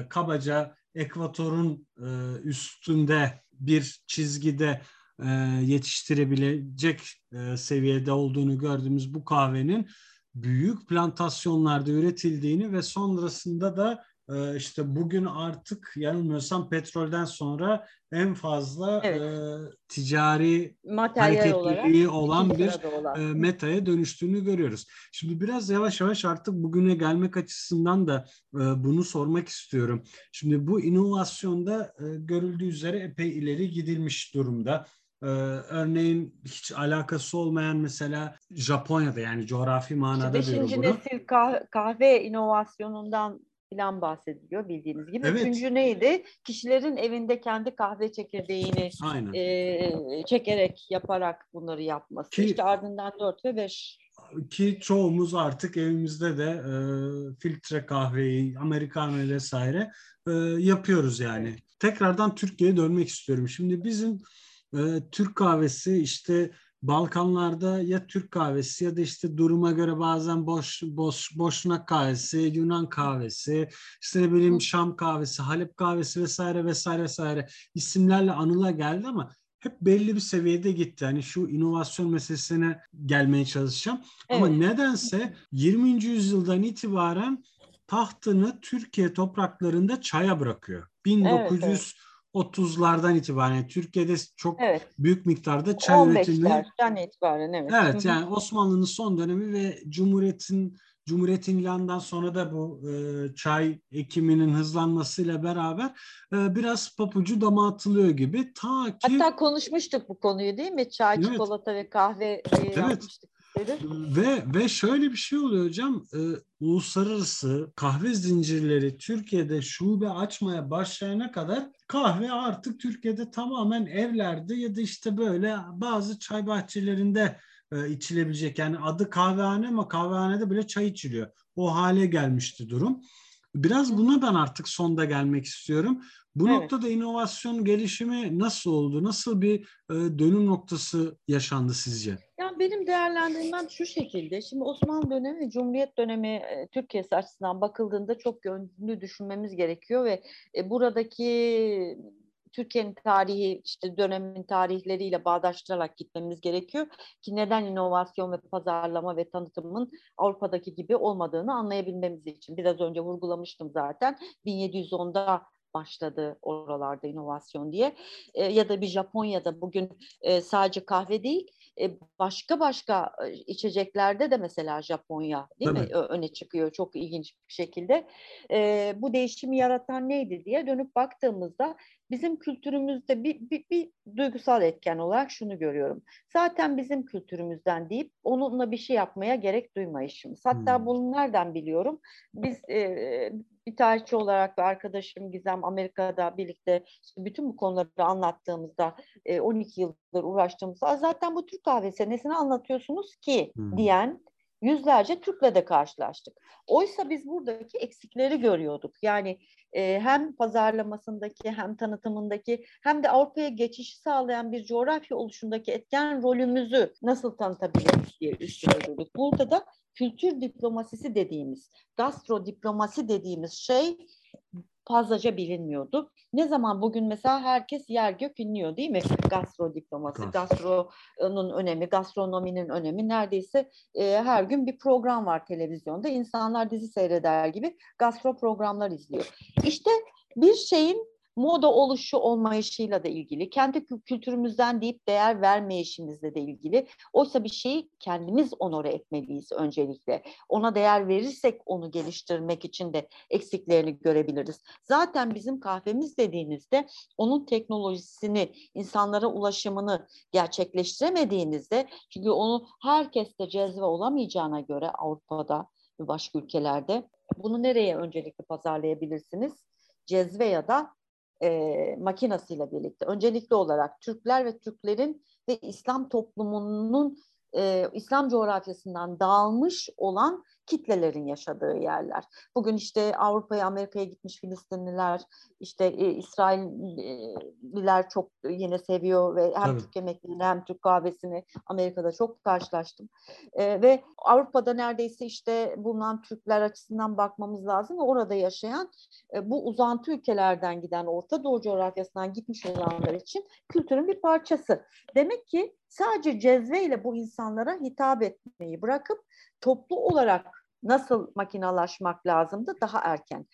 kabaca ekvatorun üstünde bir çizgide yetiştirebilecek seviyede olduğunu gördüğümüz bu kahvenin büyük plantasyonlarda üretildiğini ve sonrasında da işte bugün artık yanılmıyorsam petrolden sonra en fazla evet. e, ticari Materyal hareketliliği olarak, olan bir olan. E, metaya dönüştüğünü görüyoruz. Şimdi biraz yavaş yavaş artık bugüne gelmek açısından da e, bunu sormak istiyorum. Şimdi bu inovasyonda e, görüldüğü üzere epey ileri gidilmiş durumda. Ee, örneğin hiç alakası olmayan mesela Japonya'da yani coğrafi manada diyorum bunu. Beşinci nesil kahve inovasyonundan falan bahsediliyor bildiğiniz gibi. Evet. Üçüncü neydi? Kişilerin evinde kendi kahve çekirdeğini e, çekerek, yaparak bunları yapması. Ki, işte ardından dört ve beş. Ki çoğumuz artık evimizde de e, filtre kahveyi, americano vesaire e, yapıyoruz yani. Tekrardan Türkiye'ye dönmek istiyorum. Şimdi bizim e, Türk kahvesi işte Balkanlarda ya Türk kahvesi ya da işte duruma göre bazen boş boş boşnak kahvesi, Yunan kahvesi, işte ne bileyim Şam kahvesi, Halep kahvesi vesaire vesaire vesaire isimlerle anıla geldi ama hep belli bir seviyede gitti. Yani şu inovasyon meselesine gelmeye çalışacağım. Evet. Ama nedense 20. yüzyıldan itibaren tahtını Türkiye topraklarında çaya bırakıyor. 1900 evet, evet. 30'lardan itibaren Türkiye'de çok evet. büyük miktarda çay üretimi. 15'lerden itibaren evet. Evet yani Osmanlı'nın son dönemi ve Cumhuriyet'in Cumhuriyet'in ilanından sonra da bu e, çay ekiminin hızlanmasıyla beraber e, biraz papucu dama atılıyor gibi. Ta ki... Hatta konuşmuştuk bu konuyu değil mi? Çay, evet. çikolata ve kahve e, evet. yapmıştık. Ve ve şöyle bir şey oluyor hocam. E, uluslararası kahve zincirleri Türkiye'de şube açmaya başlayana kadar kahve artık Türkiye'de tamamen evlerde ya da işte böyle bazı çay bahçelerinde e, içilebilecek. Yani adı kahvehane ama kahvehanede bile çay içiliyor. O hale gelmişti durum. Biraz buna ben artık sonda gelmek istiyorum. Bu evet. noktada inovasyon gelişimi nasıl oldu? Nasıl bir e, dönüm noktası yaşandı sizce? Yani benim değerlendirmem şu şekilde. Şimdi Osmanlı dönemi ve Cumhuriyet dönemi e, Türkiye'si açısından bakıldığında çok yönlü düşünmemiz gerekiyor ve e, buradaki Türkiye'nin tarihi işte dönemin tarihleriyle bağdaştırarak gitmemiz gerekiyor ki neden inovasyon ve pazarlama ve tanıtımın Avrupa'daki gibi olmadığını anlayabilmemiz için. Biraz önce vurgulamıştım zaten 1710'da başladı oralarda inovasyon diye e, ya da bir Japonya'da bugün e, sadece kahve değil e, başka başka e, içeceklerde de mesela Japonya değil Tabii. mi öne çıkıyor çok ilginç bir şekilde. E, bu değişimi yaratan neydi diye dönüp baktığımızda bizim kültürümüzde bir, bir, bir duygusal etken olarak şunu görüyorum. Zaten bizim kültürümüzden deyip onunla bir şey yapmaya gerek duymayışımız. Hatta hmm. bunu nereden biliyorum? Biz e, bir tarihçi olarak ve arkadaşım Gizem Amerika'da birlikte işte bütün bu konuları anlattığımızda e, 12 yıldır uğraştığımızda zaten bu Türk kahvesi nesini anlatıyorsunuz ki hmm. diyen yüzlerce Türk'le de karşılaştık. Oysa biz buradaki eksikleri görüyorduk. Yani e, hem pazarlamasındaki hem tanıtımındaki hem de Avrupa'ya geçişi sağlayan bir coğrafya oluşundaki etken rolümüzü nasıl tanıtabiliriz diye üstüne durduk. Burada da kültür diplomasisi dediğimiz, gastro diplomasi dediğimiz şey fazlaca bilinmiyordu. Ne zaman bugün mesela herkes yer gök inliyor değil mi? Gastro diplomasi, gastronun önemi, gastronominin önemi neredeyse e, her gün bir program var televizyonda. İnsanlar dizi seyreder gibi gastro programlar izliyor. İşte bir şeyin moda oluşu olmayışıyla da ilgili, kendi kültürümüzden deyip değer vermeyişimizle de ilgili. Oysa bir şeyi kendimiz onore etmeliyiz öncelikle. Ona değer verirsek onu geliştirmek için de eksiklerini görebiliriz. Zaten bizim kahvemiz dediğinizde onun teknolojisini, insanlara ulaşımını gerçekleştiremediğinizde çünkü onu herkes de cezve olamayacağına göre Avrupa'da ve başka ülkelerde bunu nereye öncelikle pazarlayabilirsiniz? Cezve ya da e, makinasıyla birlikte. Öncelikli olarak Türkler ve Türklerin ve İslam toplumunun e, İslam coğrafyasından dağılmış olan kitlelerin yaşadığı yerler. Bugün işte Avrupa'ya, Amerika'ya gitmiş Filistinliler, işte e, İsrailliler çok yine seviyor ve hem Tabii. Türk yemeklerini hem Türk kahvesini Amerika'da çok karşılaştım. E, ve Avrupa'da neredeyse işte bulunan Türkler açısından bakmamız lazım ve orada yaşayan e, bu uzantı ülkelerden giden Orta Doğu coğrafyasından gitmiş olanlar için kültürün bir parçası. Demek ki sadece cezveyle bu insanlara hitap etmeyi bırakıp toplu olarak nasıl makinalaşmak lazımdı daha erken.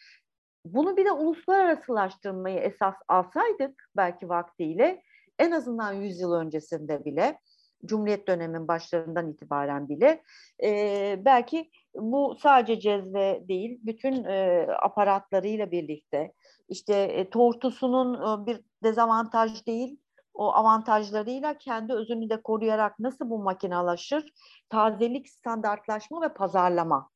Bunu bir de uluslararasılaştırmayı esas alsaydık belki vaktiyle en azından 100 yıl öncesinde bile Cumhuriyet dönemin başlarından itibaren bile e, belki bu sadece cezve değil bütün e, aparatlarıyla birlikte işte e, tortusunun e, bir dezavantaj değil o avantajlarıyla kendi özünü de koruyarak nasıl bu makinalaşır? Tazelik, standartlaşma ve pazarlama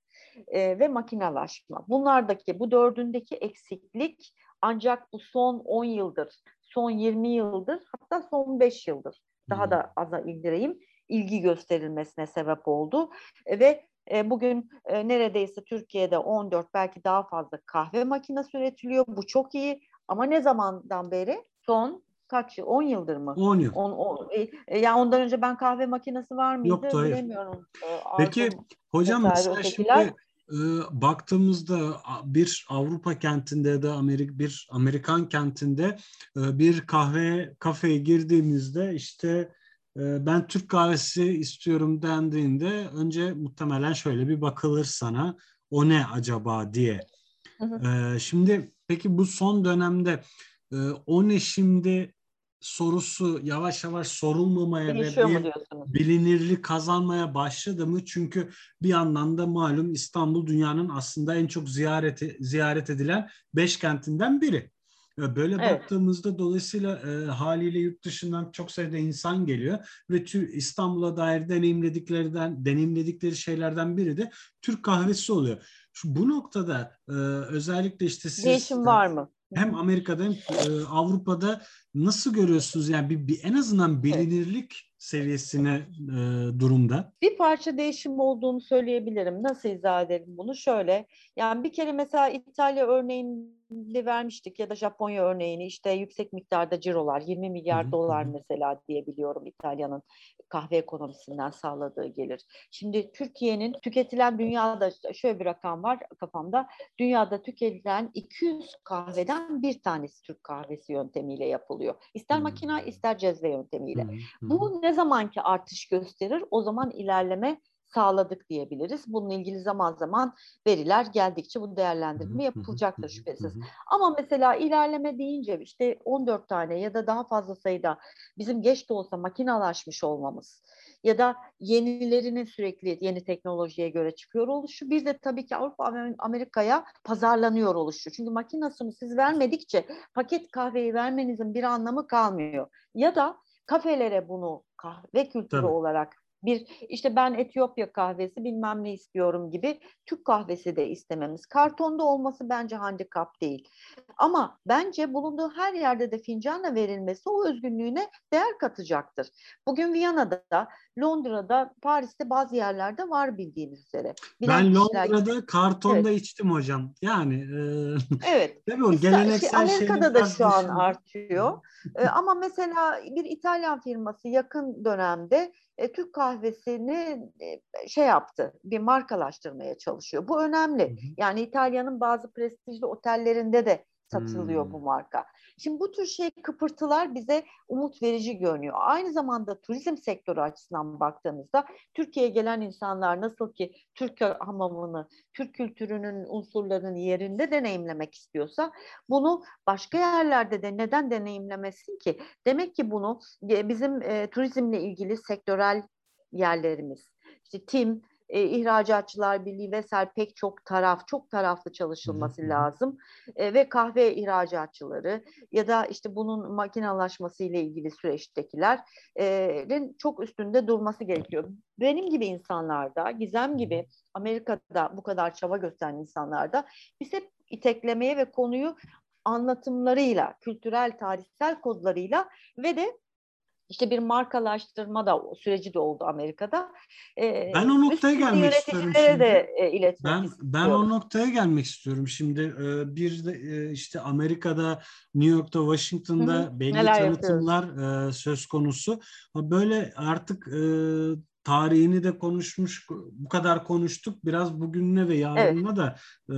e, ve makinalaşma. Bunlardaki bu dördündeki eksiklik ancak bu son 10 yıldır, son 20 yıldır hatta son 5 yıldır daha hmm. da aza indireyim ilgi gösterilmesine sebep oldu. E, ve e, bugün e, neredeyse Türkiye'de 14 belki daha fazla kahve makinesi üretiliyor. Bu çok iyi ama ne zamandan beri? Son kaç yıl? 10 yıldır mı? 10 yıl. 10, 10, e, yani ondan önce ben kahve makinesi var mıydı Yoktu, hayır. bilemiyorum. E, Peki hocam mesela şimdi e, baktığımızda bir Avrupa kentinde ya da Amerika bir Amerikan kentinde e, bir kahve kafeye girdiğimizde işte e, ben Türk kahvesi istiyorum dendiğinde önce muhtemelen şöyle bir bakılır sana o ne acaba diye. Hı hı. E, şimdi peki bu son dönemde e, o ne şimdi sorusu yavaş yavaş sorulmamaya Değişiyor ve bir bilinirlik kazanmaya başladı mı? Çünkü bir yandan da malum İstanbul dünyanın aslında en çok ziyaret ziyaret edilen beş kentinden biri. Böyle evet. baktığımızda dolayısıyla e, haliyle yurt dışından çok sayıda insan geliyor ve tür, İstanbul'a dair deneyimlediklerinden deneyimledikleri şeylerden biri de Türk kahvesi oluyor. Şu bu noktada e, özellikle işte siz değişim var mı? Hem Amerika'da hem e, Avrupa'da nasıl görüyorsunuz yani bir, bir en azından bilinirlik. Seviyesine e, durumda? Bir parça değişim olduğunu söyleyebilirim. Nasıl izah ederim bunu? Şöyle yani bir kere mesela İtalya örneğini vermiştik ya da Japonya örneğini işte yüksek miktarda cirolar 20 milyar hı dolar mesela diyebiliyorum İtalya'nın kahve ekonomisinden sağladığı gelir. Şimdi Türkiye'nin tüketilen dünyada şöyle bir rakam var kafamda. Dünyada tüketilen 200 kahveden bir tanesi Türk kahvesi yöntemiyle yapılıyor. İster hmm. makina ister cezve yöntemiyle. Hmm. Bu ne zamanki artış gösterir o zaman ilerleme sağladık diyebiliriz. Bununla ilgili zaman zaman veriler geldikçe bu değerlendirme yapılacaktır şüphesiz. Ama mesela ilerleme deyince işte 14 tane ya da daha fazla sayıda bizim geç de olsa makinalaşmış olmamız ya da yenilerinin sürekli yeni teknolojiye göre çıkıyor oluşu bir de tabii ki Avrupa Amerika'ya pazarlanıyor oluşu. Çünkü makinasını siz vermedikçe paket kahveyi vermenizin bir anlamı kalmıyor. Ya da kafelere bunu kahve kültürü Tabii. olarak bir işte ben Etiyopya kahvesi bilmem ne istiyorum gibi Türk kahvesi de istememiz. Kartonda olması bence handikap değil. Ama bence bulunduğu her yerde de fincanla verilmesi o özgünlüğüne değer katacaktır. Bugün Viyana'da, Londra'da, Paris'te bazı yerlerde var bildiğiniz üzere. Bilen ben Londra'da gibi. kartonda evet. içtim hocam. Yani e, evet. [LAUGHS] Mi o geleneksel şey, Amerika'da da şu an artıyor. [LAUGHS] e, ama mesela bir İtalyan firması yakın dönemde e, Türk kahvesini e, şey yaptı, bir markalaştırmaya çalışıyor. Bu önemli. Yani İtalya'nın bazı prestijli otellerinde de satılıyor hmm. bu marka. Şimdi bu tür şey kıpırtılar bize umut verici görünüyor. Aynı zamanda turizm sektörü açısından baktığımızda Türkiye'ye gelen insanlar nasıl ki Türk hamamını, Türk kültürünün unsurlarının yerinde deneyimlemek istiyorsa bunu başka yerlerde de neden deneyimlemesin ki? Demek ki bunu bizim e, turizmle ilgili sektörel yerlerimiz, işte TİM, e, İhracatçılar Birliği vesaire pek çok taraf, çok taraflı çalışılması lazım. E, ve kahve ihracatçıları ya da işte bunun makinalaşması ile ilgili süreçtekilerin çok üstünde durması gerekiyor. Benim gibi insanlarda, Gizem gibi Amerika'da bu kadar çaba gösteren insanlarda biz hep iteklemeye ve konuyu anlatımlarıyla, kültürel, tarihsel kodlarıyla ve de işte bir markalaştırma da süreci de oldu Amerika'da. Ee, ben o noktaya gelmek istiyorum şimdi. De, e, iletmek ben, istiyorum. ben o noktaya gelmek istiyorum. Şimdi e, bir de e, işte Amerika'da, New York'ta, Washington'da Hı-hı. belli Neler tanıtımlar e, söz konusu. Böyle artık e, tarihini de konuşmuş, bu kadar konuştuk. Biraz bugününe ve yarınına evet. da e,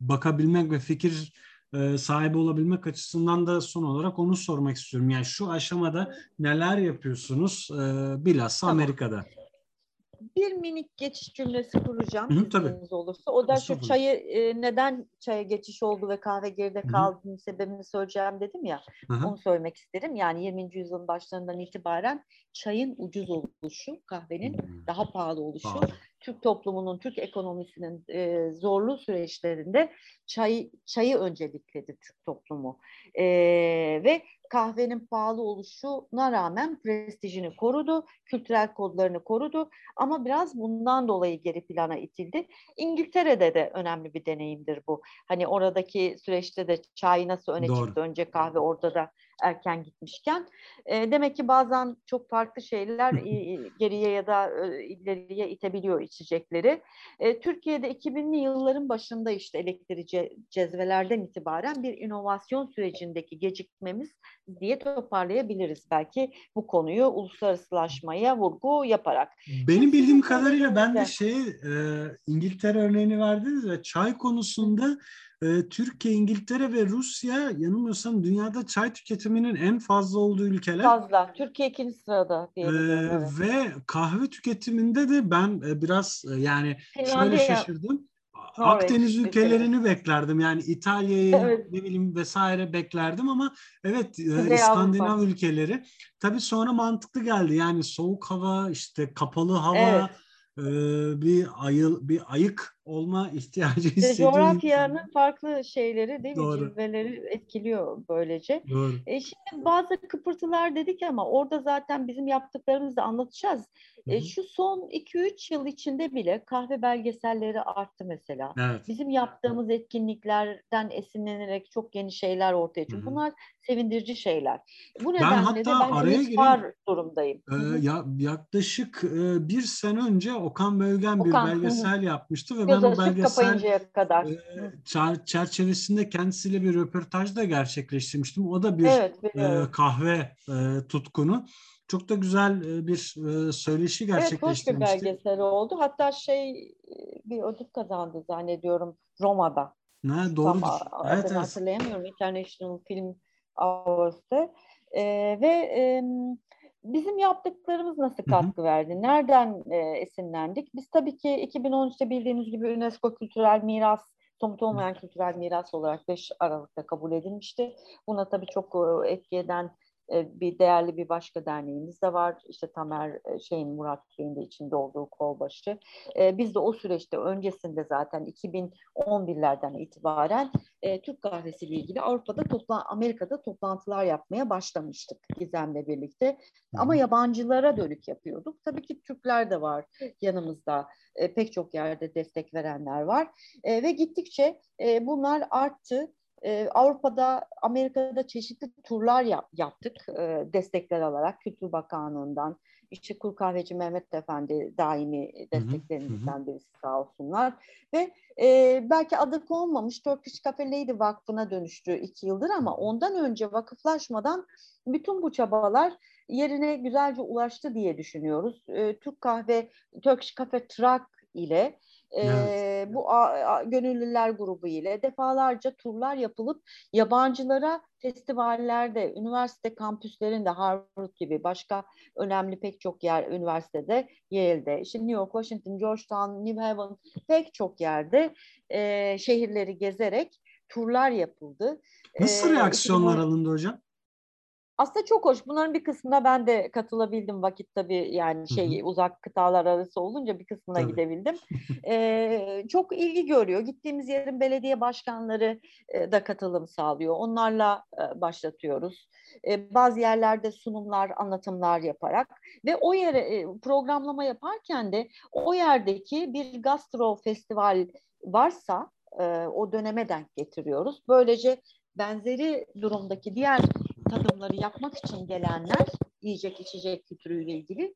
bakabilmek ve fikir e, sahibi olabilmek açısından da son olarak onu sormak istiyorum. Yani şu aşamada neler yapıyorsunuz e, bilhassa tamam. Amerika'da? bir minik geçiş cümlesi kuracağım Hı, tabii. olursa. O da şu çayı e, neden çaya geçiş oldu ve kahve geride kaldığının sebebini söyleyeceğim dedim ya. Hı. Onu söylemek isterim. Yani 20. yüzyılın başlarından itibaren çayın ucuz oluşu, kahvenin Hı. daha pahalı oluşu, pahalı. Türk toplumunun, Türk ekonomisinin e, zorlu süreçlerinde çay, çayı öncelikledi Türk toplumu. E, ve kahvenin pahalı oluşuna rağmen prestijini korudu, kültürel kodlarını korudu ama biraz bundan dolayı geri plana itildi. İngiltere'de de önemli bir deneyimdir bu. Hani oradaki süreçte de çay nasıl öne Doğru. çıktı, önce kahve orada da erken gitmişken. E, demek ki bazen çok farklı şeyler geriye ya da e, ileriye itebiliyor içecekleri. E, Türkiye'de 2000'li yılların başında işte elektriği cezvelerden itibaren bir inovasyon sürecindeki gecikmemiz diye toparlayabiliriz belki bu konuyu uluslararasılaşmaya vurgu yaparak. Benim bildiğim kadarıyla ben de şey e, İngiltere örneğini verdiniz ve çay konusunda e, Türkiye, İngiltere ve Rusya yanılmıyorsam dünyada çay tüketiminin en fazla olduğu ülkeler. Fazla. Türkiye ikinci sırada diyebilirim. E, evet. Ve kahve tüketiminde de ben e, biraz e, yani Finlandiya. şöyle şaşırdım. Norveç, Akdeniz ülkelerini ülkeleri. beklerdim. Yani İtalya'yı evet. ne bileyim vesaire beklerdim ama evet Kuzey İskandinav Avrupa. ülkeleri. Tabii sonra mantıklı geldi. Yani soğuk hava, işte kapalı hava, evet e, bir ayıl bir ayık olma [LAUGHS] ihtiyacı hissediyor. Coğrafyanın farklı şeyleri değil mi? Doğru. Cilveleri etkiliyor böylece. Doğru. E şimdi bazı kıpırtılar dedik ama orada zaten bizim yaptıklarımızı da anlatacağız. E, şu son 2-3 yıl içinde bile kahve belgeselleri arttı mesela. Evet. Bizim yaptığımız etkinliklerden esinlenerek çok yeni şeyler ortaya çıktı. Bunlar sevindirici şeyler. Bu nedenle ben hatta de ben araya gireyim. durumdayım. Ee, ya, yaklaşık e, bir sene önce Okan Bölgen Okan, bir belgesel hı. yapmıştı ve Göz o belgesel kadar. E, çerçevesinde kendisiyle bir röportaj da gerçekleştirmiştim. O da bir evet, e, kahve e, tutkunu. Çok da güzel e, bir e, söyleşi gerçekleştirmişti. Evet, hoş bir belgesel oldu. Hatta şey e, bir ödül kazandı zannediyorum Roma'da. Ne doğru. Evet, evet. Hatırlayamıyorum International Film Awards'te. E, ve e, bizim yaptıklarımız nasıl katkı Hı-hı. verdi? Nereden e, esinlendik? Biz tabii ki 2013'te bildiğiniz gibi UNESCO Kültürel Miras somut olmayan kültürel miras olarak 5 Aralık'ta kabul edilmişti. Buna tabii çok etki eden e, bir değerli bir başka derneğimiz de var. İşte Tamer e, şeyin Murat Bey'in de içinde olduğu kolbaşı. E, biz de o süreçte öncesinde zaten 2011'lerden itibaren Türk kahvesi ile ilgili Avrupa'da topla Amerika'da toplantılar yapmaya başlamıştık Gizem'le birlikte. Ama yabancılara dönük yapıyorduk. Tabii ki Türkler de var yanımızda. pek çok yerde destek verenler var. ve gittikçe bunlar arttı. Ee, Avrupa'da, Amerika'da çeşitli turlar yap, yaptık e, destekler alarak Kültür Bakanlığı'ndan. İşte Kul Kahveci Mehmet Efendi daimi desteklerimizden birisi sağ olsunlar. Ve e, belki adı konmamış Turkish Cafe Lady Vakfı'na dönüştü iki yıldır ama ondan önce vakıflaşmadan bütün bu çabalar yerine güzelce ulaştı diye düşünüyoruz. E, Türk Kahve, Turkish Cafe Truck ile Evet. bu a, a, gönüllüler grubu ile defalarca turlar yapılıp yabancılara festivallerde, üniversite kampüslerinde Harvard gibi başka önemli pek çok yer üniversitede, Yale'de, işte New York, Washington, Georgetown, New Haven pek çok yerde e, şehirleri gezerek turlar yapıldı. Nasıl reaksiyonlar e, alındı hocam? Aslında çok hoş. Bunların bir kısmına ben de katılabildim vakit tabii yani şey hı hı. uzak kıtalar arası olunca bir kısmına tabii. gidebildim. [LAUGHS] ee, çok ilgi görüyor. Gittiğimiz yerin belediye başkanları e, da katılım sağlıyor. Onlarla e, başlatıyoruz. E, bazı yerlerde sunumlar, anlatımlar yaparak ve o yere e, programlama yaparken de o yerdeki bir gastro festival varsa e, o döneme denk getiriyoruz. Böylece benzeri durumdaki diğer tadımları yapmak için gelenler yiyecek içecek kültürüyle ilgili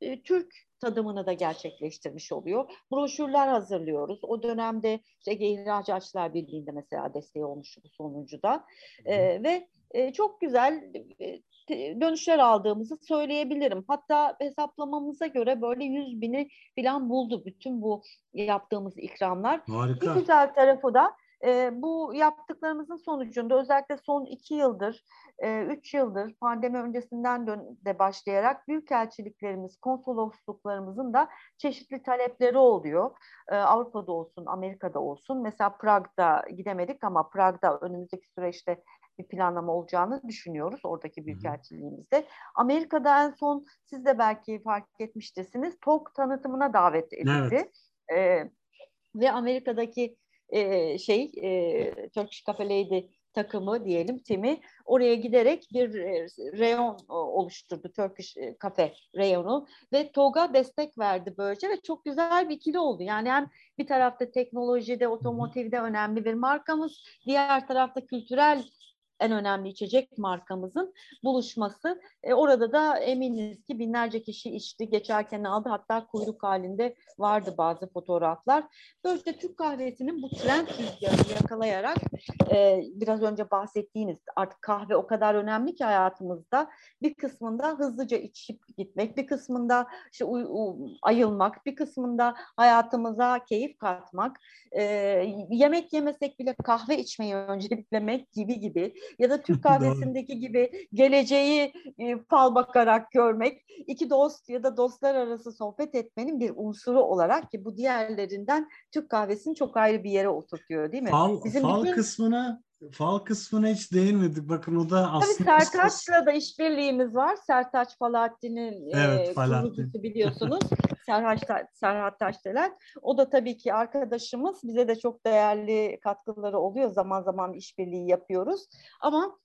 e, Türk tadımını da gerçekleştirmiş oluyor. Broşürler hazırlıyoruz. O dönemde işte Ege İhracatçılar Birliği'nde mesela desteği olmuş bu sonuncuda. E, ve e, çok güzel e, dönüşler aldığımızı söyleyebilirim. Hatta hesaplamamıza göre böyle yüz bini falan buldu bütün bu yaptığımız ikramlar. Harika. Bir güzel tarafı da e, bu yaptıklarımızın sonucunda özellikle son iki yıldır, e, üç yıldır pandemi öncesinden de başlayarak büyükelçiliklerimiz, konsolosluklarımızın da çeşitli talepleri oluyor. E, Avrupa'da olsun, Amerika'da olsun. Mesela Prag'da gidemedik ama Prag'da önümüzdeki süreçte bir planlama olacağını düşünüyoruz oradaki büyükelçiliğimizde. Amerika'da en son siz de belki fark etmiştesiniz TOK tanıtımına davet edildi. Evet. E, ve Amerika'daki e, şey e, Turkish Cafe Lady takımı diyelim timi oraya giderek bir reyon oluşturdu Turkish Cafe reyonu ve TOG'a destek verdi böylece ve çok güzel bir ikili oldu. Yani hem bir tarafta teknolojide, otomotivde önemli bir markamız, diğer tarafta kültürel en önemli içecek markamızın buluşması. E, orada da eminiz ki binlerce kişi içti, geçerken aldı. Hatta kuyruk halinde vardı bazı fotoğraflar. Böylece Türk kahvesinin bu trend rüzgarını yakalayarak e, biraz önce bahsettiğiniz artık kahve o kadar önemli ki hayatımızda. Bir kısmında hızlıca içip gitmek, bir kısmında işte ayılmak, bir kısmında hayatımıza keyif katmak, e, yemek yemesek bile kahve içmeyi önceliklemek gibi gibi ya da Türk [LAUGHS] kahvesindeki gibi geleceği e, fal bakarak görmek, iki dost ya da dostlar arası sohbet etmenin bir unsuru olarak ki bu diğerlerinden Türk kahvesini çok ayrı bir yere oturtuyor değil mi? Fal, Bizim fal bütün... kısmına fal kısmına hiç değinmedik. Bakın o da aslında... Tabii Sertaç'la da işbirliğimiz var. Sertaç Falahattin'in evet, e, kurucusu biliyorsunuz. [LAUGHS] Serhat, Serhat Taşdelen. O da tabii ki arkadaşımız. Bize de çok değerli katkıları oluyor. Zaman zaman işbirliği yapıyoruz. Ama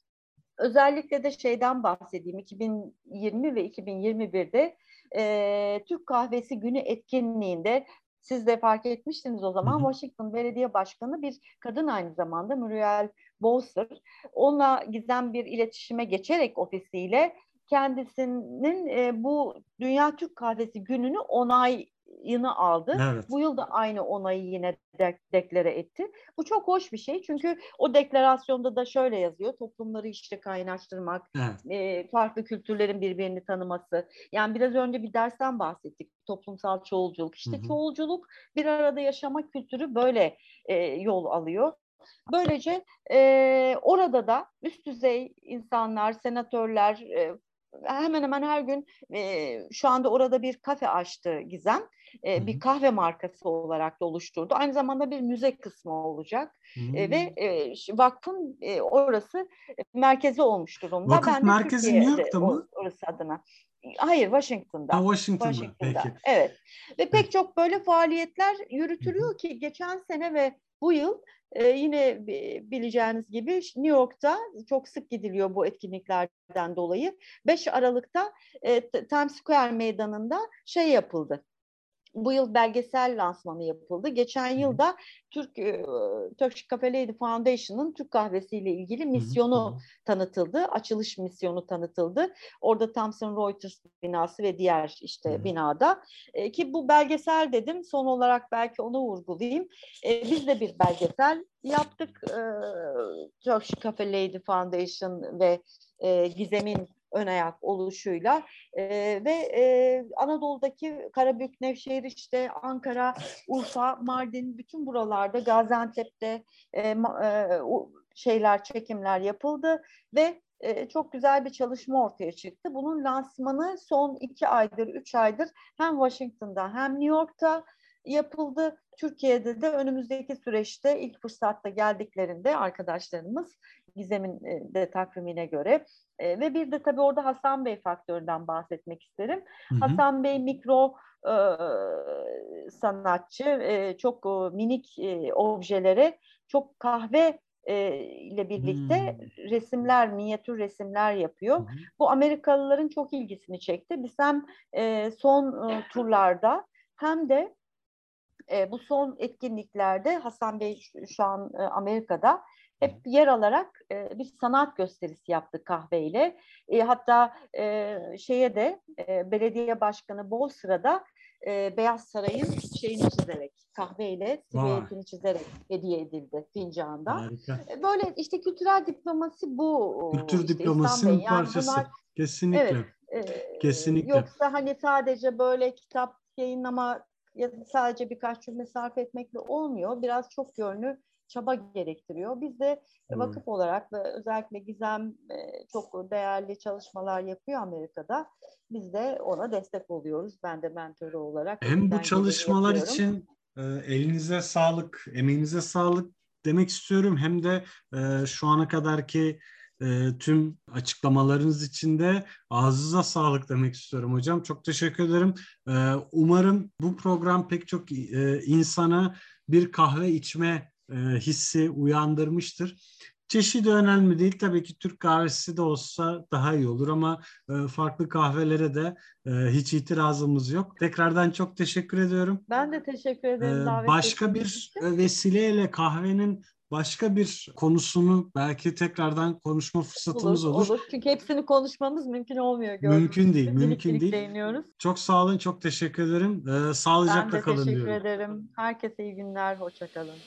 özellikle de şeyden bahsedeyim. 2020 ve 2021'de e, Türk Kahvesi Günü etkinliğinde siz de fark etmiştiniz o zaman. Hı hı. Washington Belediye Başkanı bir kadın aynı zamanda Muriel Bowser. Onunla gizem bir iletişime geçerek ofisiyle kendisinin e, bu Dünya Türk Kahvesi gününü onayını aldı. Evet. Bu yıl da aynı onayı yine de, deklare etti. Bu çok hoş bir şey çünkü o deklarasyonda da şöyle yazıyor. Toplumları işte kaynaştırmak, evet. e, farklı kültürlerin birbirini tanıması. Yani biraz önce bir dersten bahsettik. Toplumsal çoğulculuk. İşte hı hı. çoğulculuk bir arada yaşama kültürü böyle e, yol alıyor. Böylece e, orada da üst düzey insanlar, senatörler, e, hemen hemen her gün e, şu anda orada bir kafe açtı Gizem. E, bir kahve markası olarak da oluşturdu. Aynı zamanda bir müze kısmı olacak. E, ve e, vakfın e, orası merkezi olmuş durumda. Vakıf ben merkezi New York'ta mı? Orası adına. Hayır Washington'da. Ha, Washington'da. Washington'da. Peki. Evet. Ve pek çok böyle faaliyetler yürütülüyor ki geçen sene ve bu yıl e, yine bileceğiniz gibi New York'ta çok sık gidiliyor bu etkinliklerden dolayı. 5 Aralık'ta e, Times Square meydanında şey yapıldı bu yıl belgesel lansmanı yapıldı. Geçen yılda Türk e, Turkish Cafe Lady Foundation'ın Türk kahvesiyle ilgili misyonu tanıtıldı. Açılış misyonu tanıtıldı. Orada Thomson Reuters binası ve diğer işte binada. E, ki bu belgesel dedim. Son olarak belki onu vurgulayayım. E, biz de bir belgesel yaptık. E, Turkish Cafe Lady Foundation ve e, Gizem'in ön ayak oluşuyla e, ve e, Anadolu'daki Karabük, Nevşehir işte Ankara, Urfa, Mardin bütün buralarda Gaziantep'te e, e, şeyler çekimler yapıldı ve çok güzel bir çalışma ortaya çıktı. Bunun lansmanı son iki aydır, üç aydır hem Washington'da hem New York'ta yapıldı. Türkiye'de de önümüzdeki süreçte ilk fırsatta geldiklerinde arkadaşlarımız Gizem'in e, de takvimine göre e, ve bir de tabii orada Hasan Bey faktöründen bahsetmek isterim. Hı hı. Hasan Bey mikro e, sanatçı, e, çok e, minik e, objelere çok kahve e, ile birlikte hmm. resimler, minyatür resimler yapıyor. Hmm. Bu Amerikalıların çok ilgisini çekti. Biz hem e, son e, turlarda hem de e, bu son etkinliklerde Hasan Bey şu, an e, Amerika'da hep yer alarak e, bir sanat gösterisi yaptık kahveyle. E, hatta e, şeye de e, belediye başkanı bol sırada e, Beyaz Saray'ın şeyini çizerek, kahveyle silüetini çizerek hediye edildi fincanda. Harika. E, böyle işte kültürel diplomasi bu. Kültür işte diplomasinin yani parçası. Bunlar, Kesinlikle. Evet, e, Kesinlikle. Yoksa hani sadece böyle kitap yayınlama ya sadece birkaç cümle sarf etmekle olmuyor. Biraz çok yönlü çaba gerektiriyor. Biz de hmm. vakıf olarak ve özellikle Gizem e, çok değerli çalışmalar yapıyor Amerika'da. Biz de ona destek oluyoruz. Ben de mentörü olarak. Hem bu çalışmalar için e, elinize sağlık, emeğinize sağlık demek istiyorum. Hem de e, şu ana kadarki e, tüm açıklamalarınız için de ağzınıza sağlık demek istiyorum hocam. Çok teşekkür ederim. E, umarım bu program pek çok e, insana bir kahve içme e, hissi uyandırmıştır. Çeşidi önemli değil. Tabii ki Türk kahvesi de olsa daha iyi olur ama e, farklı kahvelere de e, hiç itirazımız yok. Tekrardan çok teşekkür ediyorum. Ben de teşekkür ederim. Ee, başka bir için. vesileyle kahvenin başka bir konusunu belki tekrardan konuşma fırsatımız olur. Olur. olur. Çünkü hepsini konuşmamız mümkün olmuyor. Mümkün değil, mümkün değil. Değiniyoruz. Çok sağ olun, çok teşekkür ederim. Ee, sağlıcakla kalın diyorum. Ben de teşekkür ederim. Herkese iyi günler, hoşça kalın.